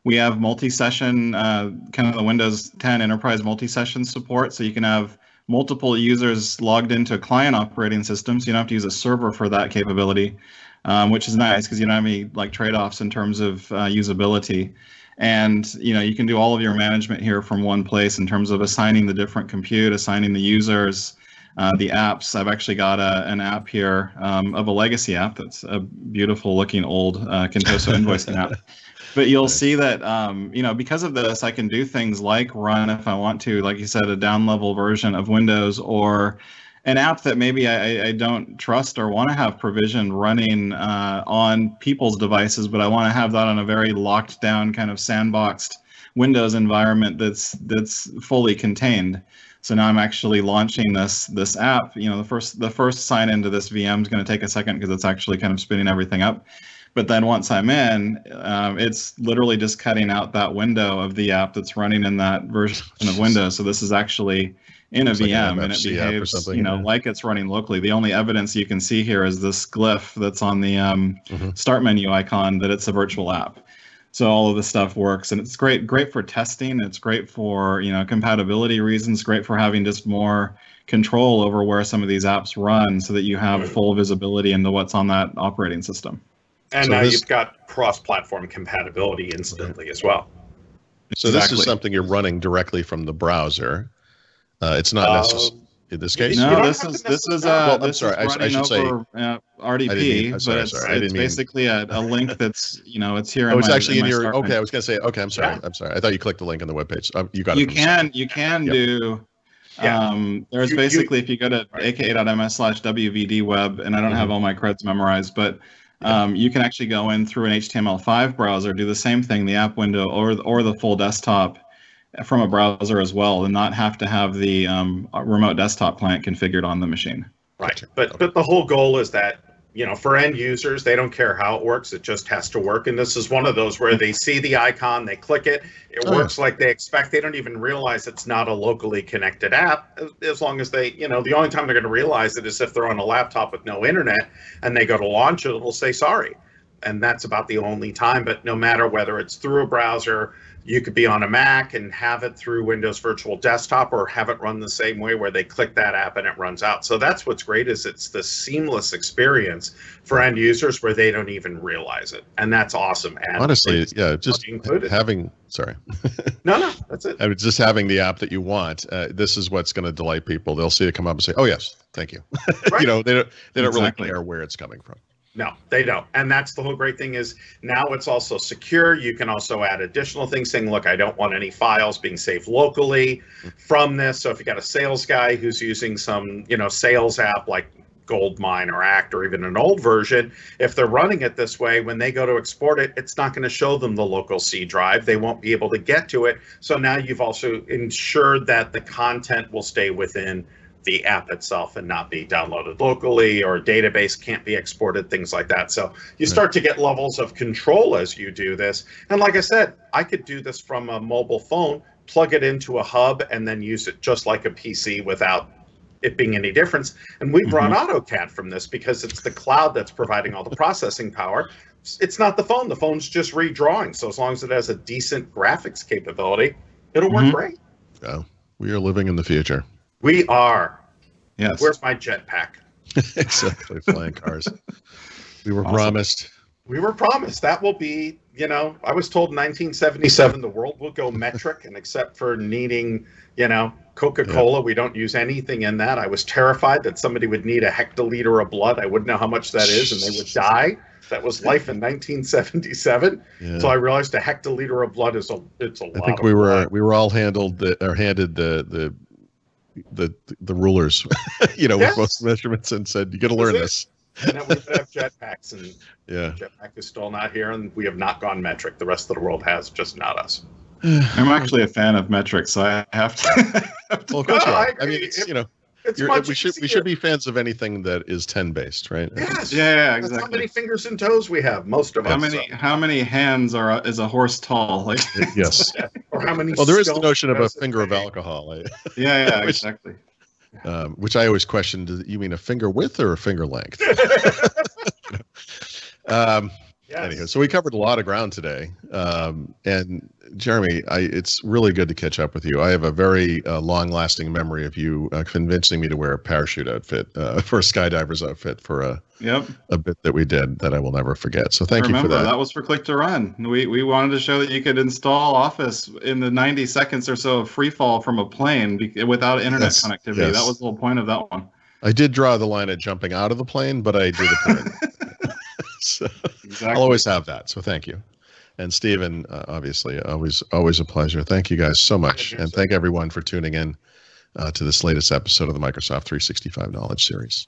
we have multi-session, uh, kind of the Windows 10 Enterprise multi-session support. So you can have multiple users logged into a client operating system. So you don't have to use a server for that capability um, which is nice because you don't have any like trade-offs in terms of uh, usability. and you know you can do all of your management here from one place in terms of assigning the different compute, assigning the users, uh, the apps. I've actually got a, an app here um, of a legacy app that's a beautiful looking old uh, Contoso invoicing app. But you'll nice. see that um, you know because of this, I can do things like run if I want to, like you said, a down level version of Windows or an app that maybe I, I don't trust or want to have provision running uh, on people's devices, but I want to have that on a very locked down kind of sandboxed Windows environment that's that's fully contained. So now I'm actually launching this this app. You know, the first the first sign into this VM is going to take a second because it's actually kind of spinning everything up. But then once I'm in, um, it's literally just cutting out that window of the app that's running in that version of Windows. So this is actually in a VM like and it behaves, you know, yeah. like it's running locally. The only evidence you can see here is this glyph that's on the um, mm-hmm. start menu icon that it's a virtual app. So all of this stuff works, and it's great, great for testing. It's great for you know compatibility reasons. Great for having just more control over where some of these apps run, so that you have full visibility into what's on that operating system. And so now this, you've got cross-platform compatibility instantly as well. So exactly. this is something you're running directly from the browser. Uh, it's not necessary in this case. No, this is this is uh, well, I'm sorry. I, I, should over, say uh, RDP, mean, but sorry, it's, sorry, it's basically a, a, link that's you know it's here. Oh, it's my, actually in, in your. Okay, menu. I was gonna say. Okay, I'm sorry. Yeah. I'm sorry. I thought you clicked the link on the webpage. Um, you got you it. Can, you can you can do. Yeah. Um, there's you, basically you, if you go to right. aka.ms slash wvd web, and I don't mm-hmm. have all my creds memorized, but um, you can actually go in through an HTML5 browser, do the same thing, the app window or or the full desktop, from a browser as well and not have to have the um, remote desktop client configured on the machine. Right. But but the whole goal is that you know for end users they don't care how it works it just has to work and this is one of those where they see the icon they click it it oh, works yeah. like they expect they don't even realize it's not a locally connected app as long as they you know the only time they're going to realize it is if they're on a laptop with no internet and they go to launch it it'll say sorry and that's about the only time but no matter whether it's through a browser you could be on a Mac and have it through Windows Virtual Desktop or have it run the same way where they click that app and it runs out. So that's what's great is it's the seamless experience for end users where they don't even realize it. And that's awesome. And honestly, yeah, just included. having sorry. no, no, that's it. I mean, just having the app that you want. Uh, this is what's going to delight people. They'll see it come up and say, "Oh yes, thank you." Right. you know, they don't they don't exactly. really care where it's coming from. No, they don't. And that's the whole great thing is now it's also secure. You can also add additional things saying, look, I don't want any files being saved locally from this. So if you got a sales guy who's using some, you know, sales app like Goldmine or Act or even an old version, if they're running it this way, when they go to export it, it's not going to show them the local C drive. They won't be able to get to it. So now you've also ensured that the content will stay within the app itself and not be downloaded locally or database can't be exported, things like that. So you start to get levels of control as you do this. And like I said, I could do this from a mobile phone, plug it into a hub, and then use it just like a PC without it being any difference. And we've mm-hmm. run AutoCAD from this because it's the cloud that's providing all the processing power. It's not the phone. The phone's just redrawing. So as long as it has a decent graphics capability, it'll mm-hmm. work great. Yeah, we are living in the future. We are. Yes. Where's my jetpack? exactly, flying cars. We were awesome. promised. We were promised that will be. You know, I was told in 1977 the world will go metric, and except for needing, you know, Coca-Cola, yeah. we don't use anything in that. I was terrified that somebody would need a hectoliter of blood. I wouldn't know how much that is, and they would die. That was life in 1977. Yeah. So I realized a hectoliter of blood is a it's a lot. I think we were we were all handled the, or handed the the the the rulers, you know, yes. with most measurements, and said, "You got to learn this." and then we have jetpacks, and yeah, jetpack is still not here, and we have not gone metric. The rest of the world has, just not us. I'm actually a fan of metrics, so I have to. have to well, of course, I, I mean, it's you know, we should we should be fans of anything that is ten based, right? Yes. Yeah, yeah exactly. how many fingers and toes we have. Most of how us. How many so. how many hands are is a horse tall? Like yes. or how many? Well, there is the notion of a finger of alcohol. yeah, yeah, which, exactly. Um, which I always questioned. You mean a finger width or a finger length? um, yes. Anyway, so we covered a lot of ground today, um, and Jeremy, I, it's really good to catch up with you. I have a very uh, long-lasting memory of you uh, convincing me to wear a parachute outfit uh, for a skydiver's outfit for a Yep. a bit that we did that I will never forget. So thank I you for that. That was for Click to Run. We we wanted to show that you could install Office in the 90 seconds or so of free fall from a plane without internet Yes, connectivity. yes. That was the whole point of that one. I did draw the line at jumping out of the plane, but I did. so Exactly. I'll always have that. So thank you. And Stephen, uh, obviously, always always a pleasure. Thank you guys so much, and thank everyone for tuning in uh, to this latest episode of the Microsoft 365 Knowledge Series.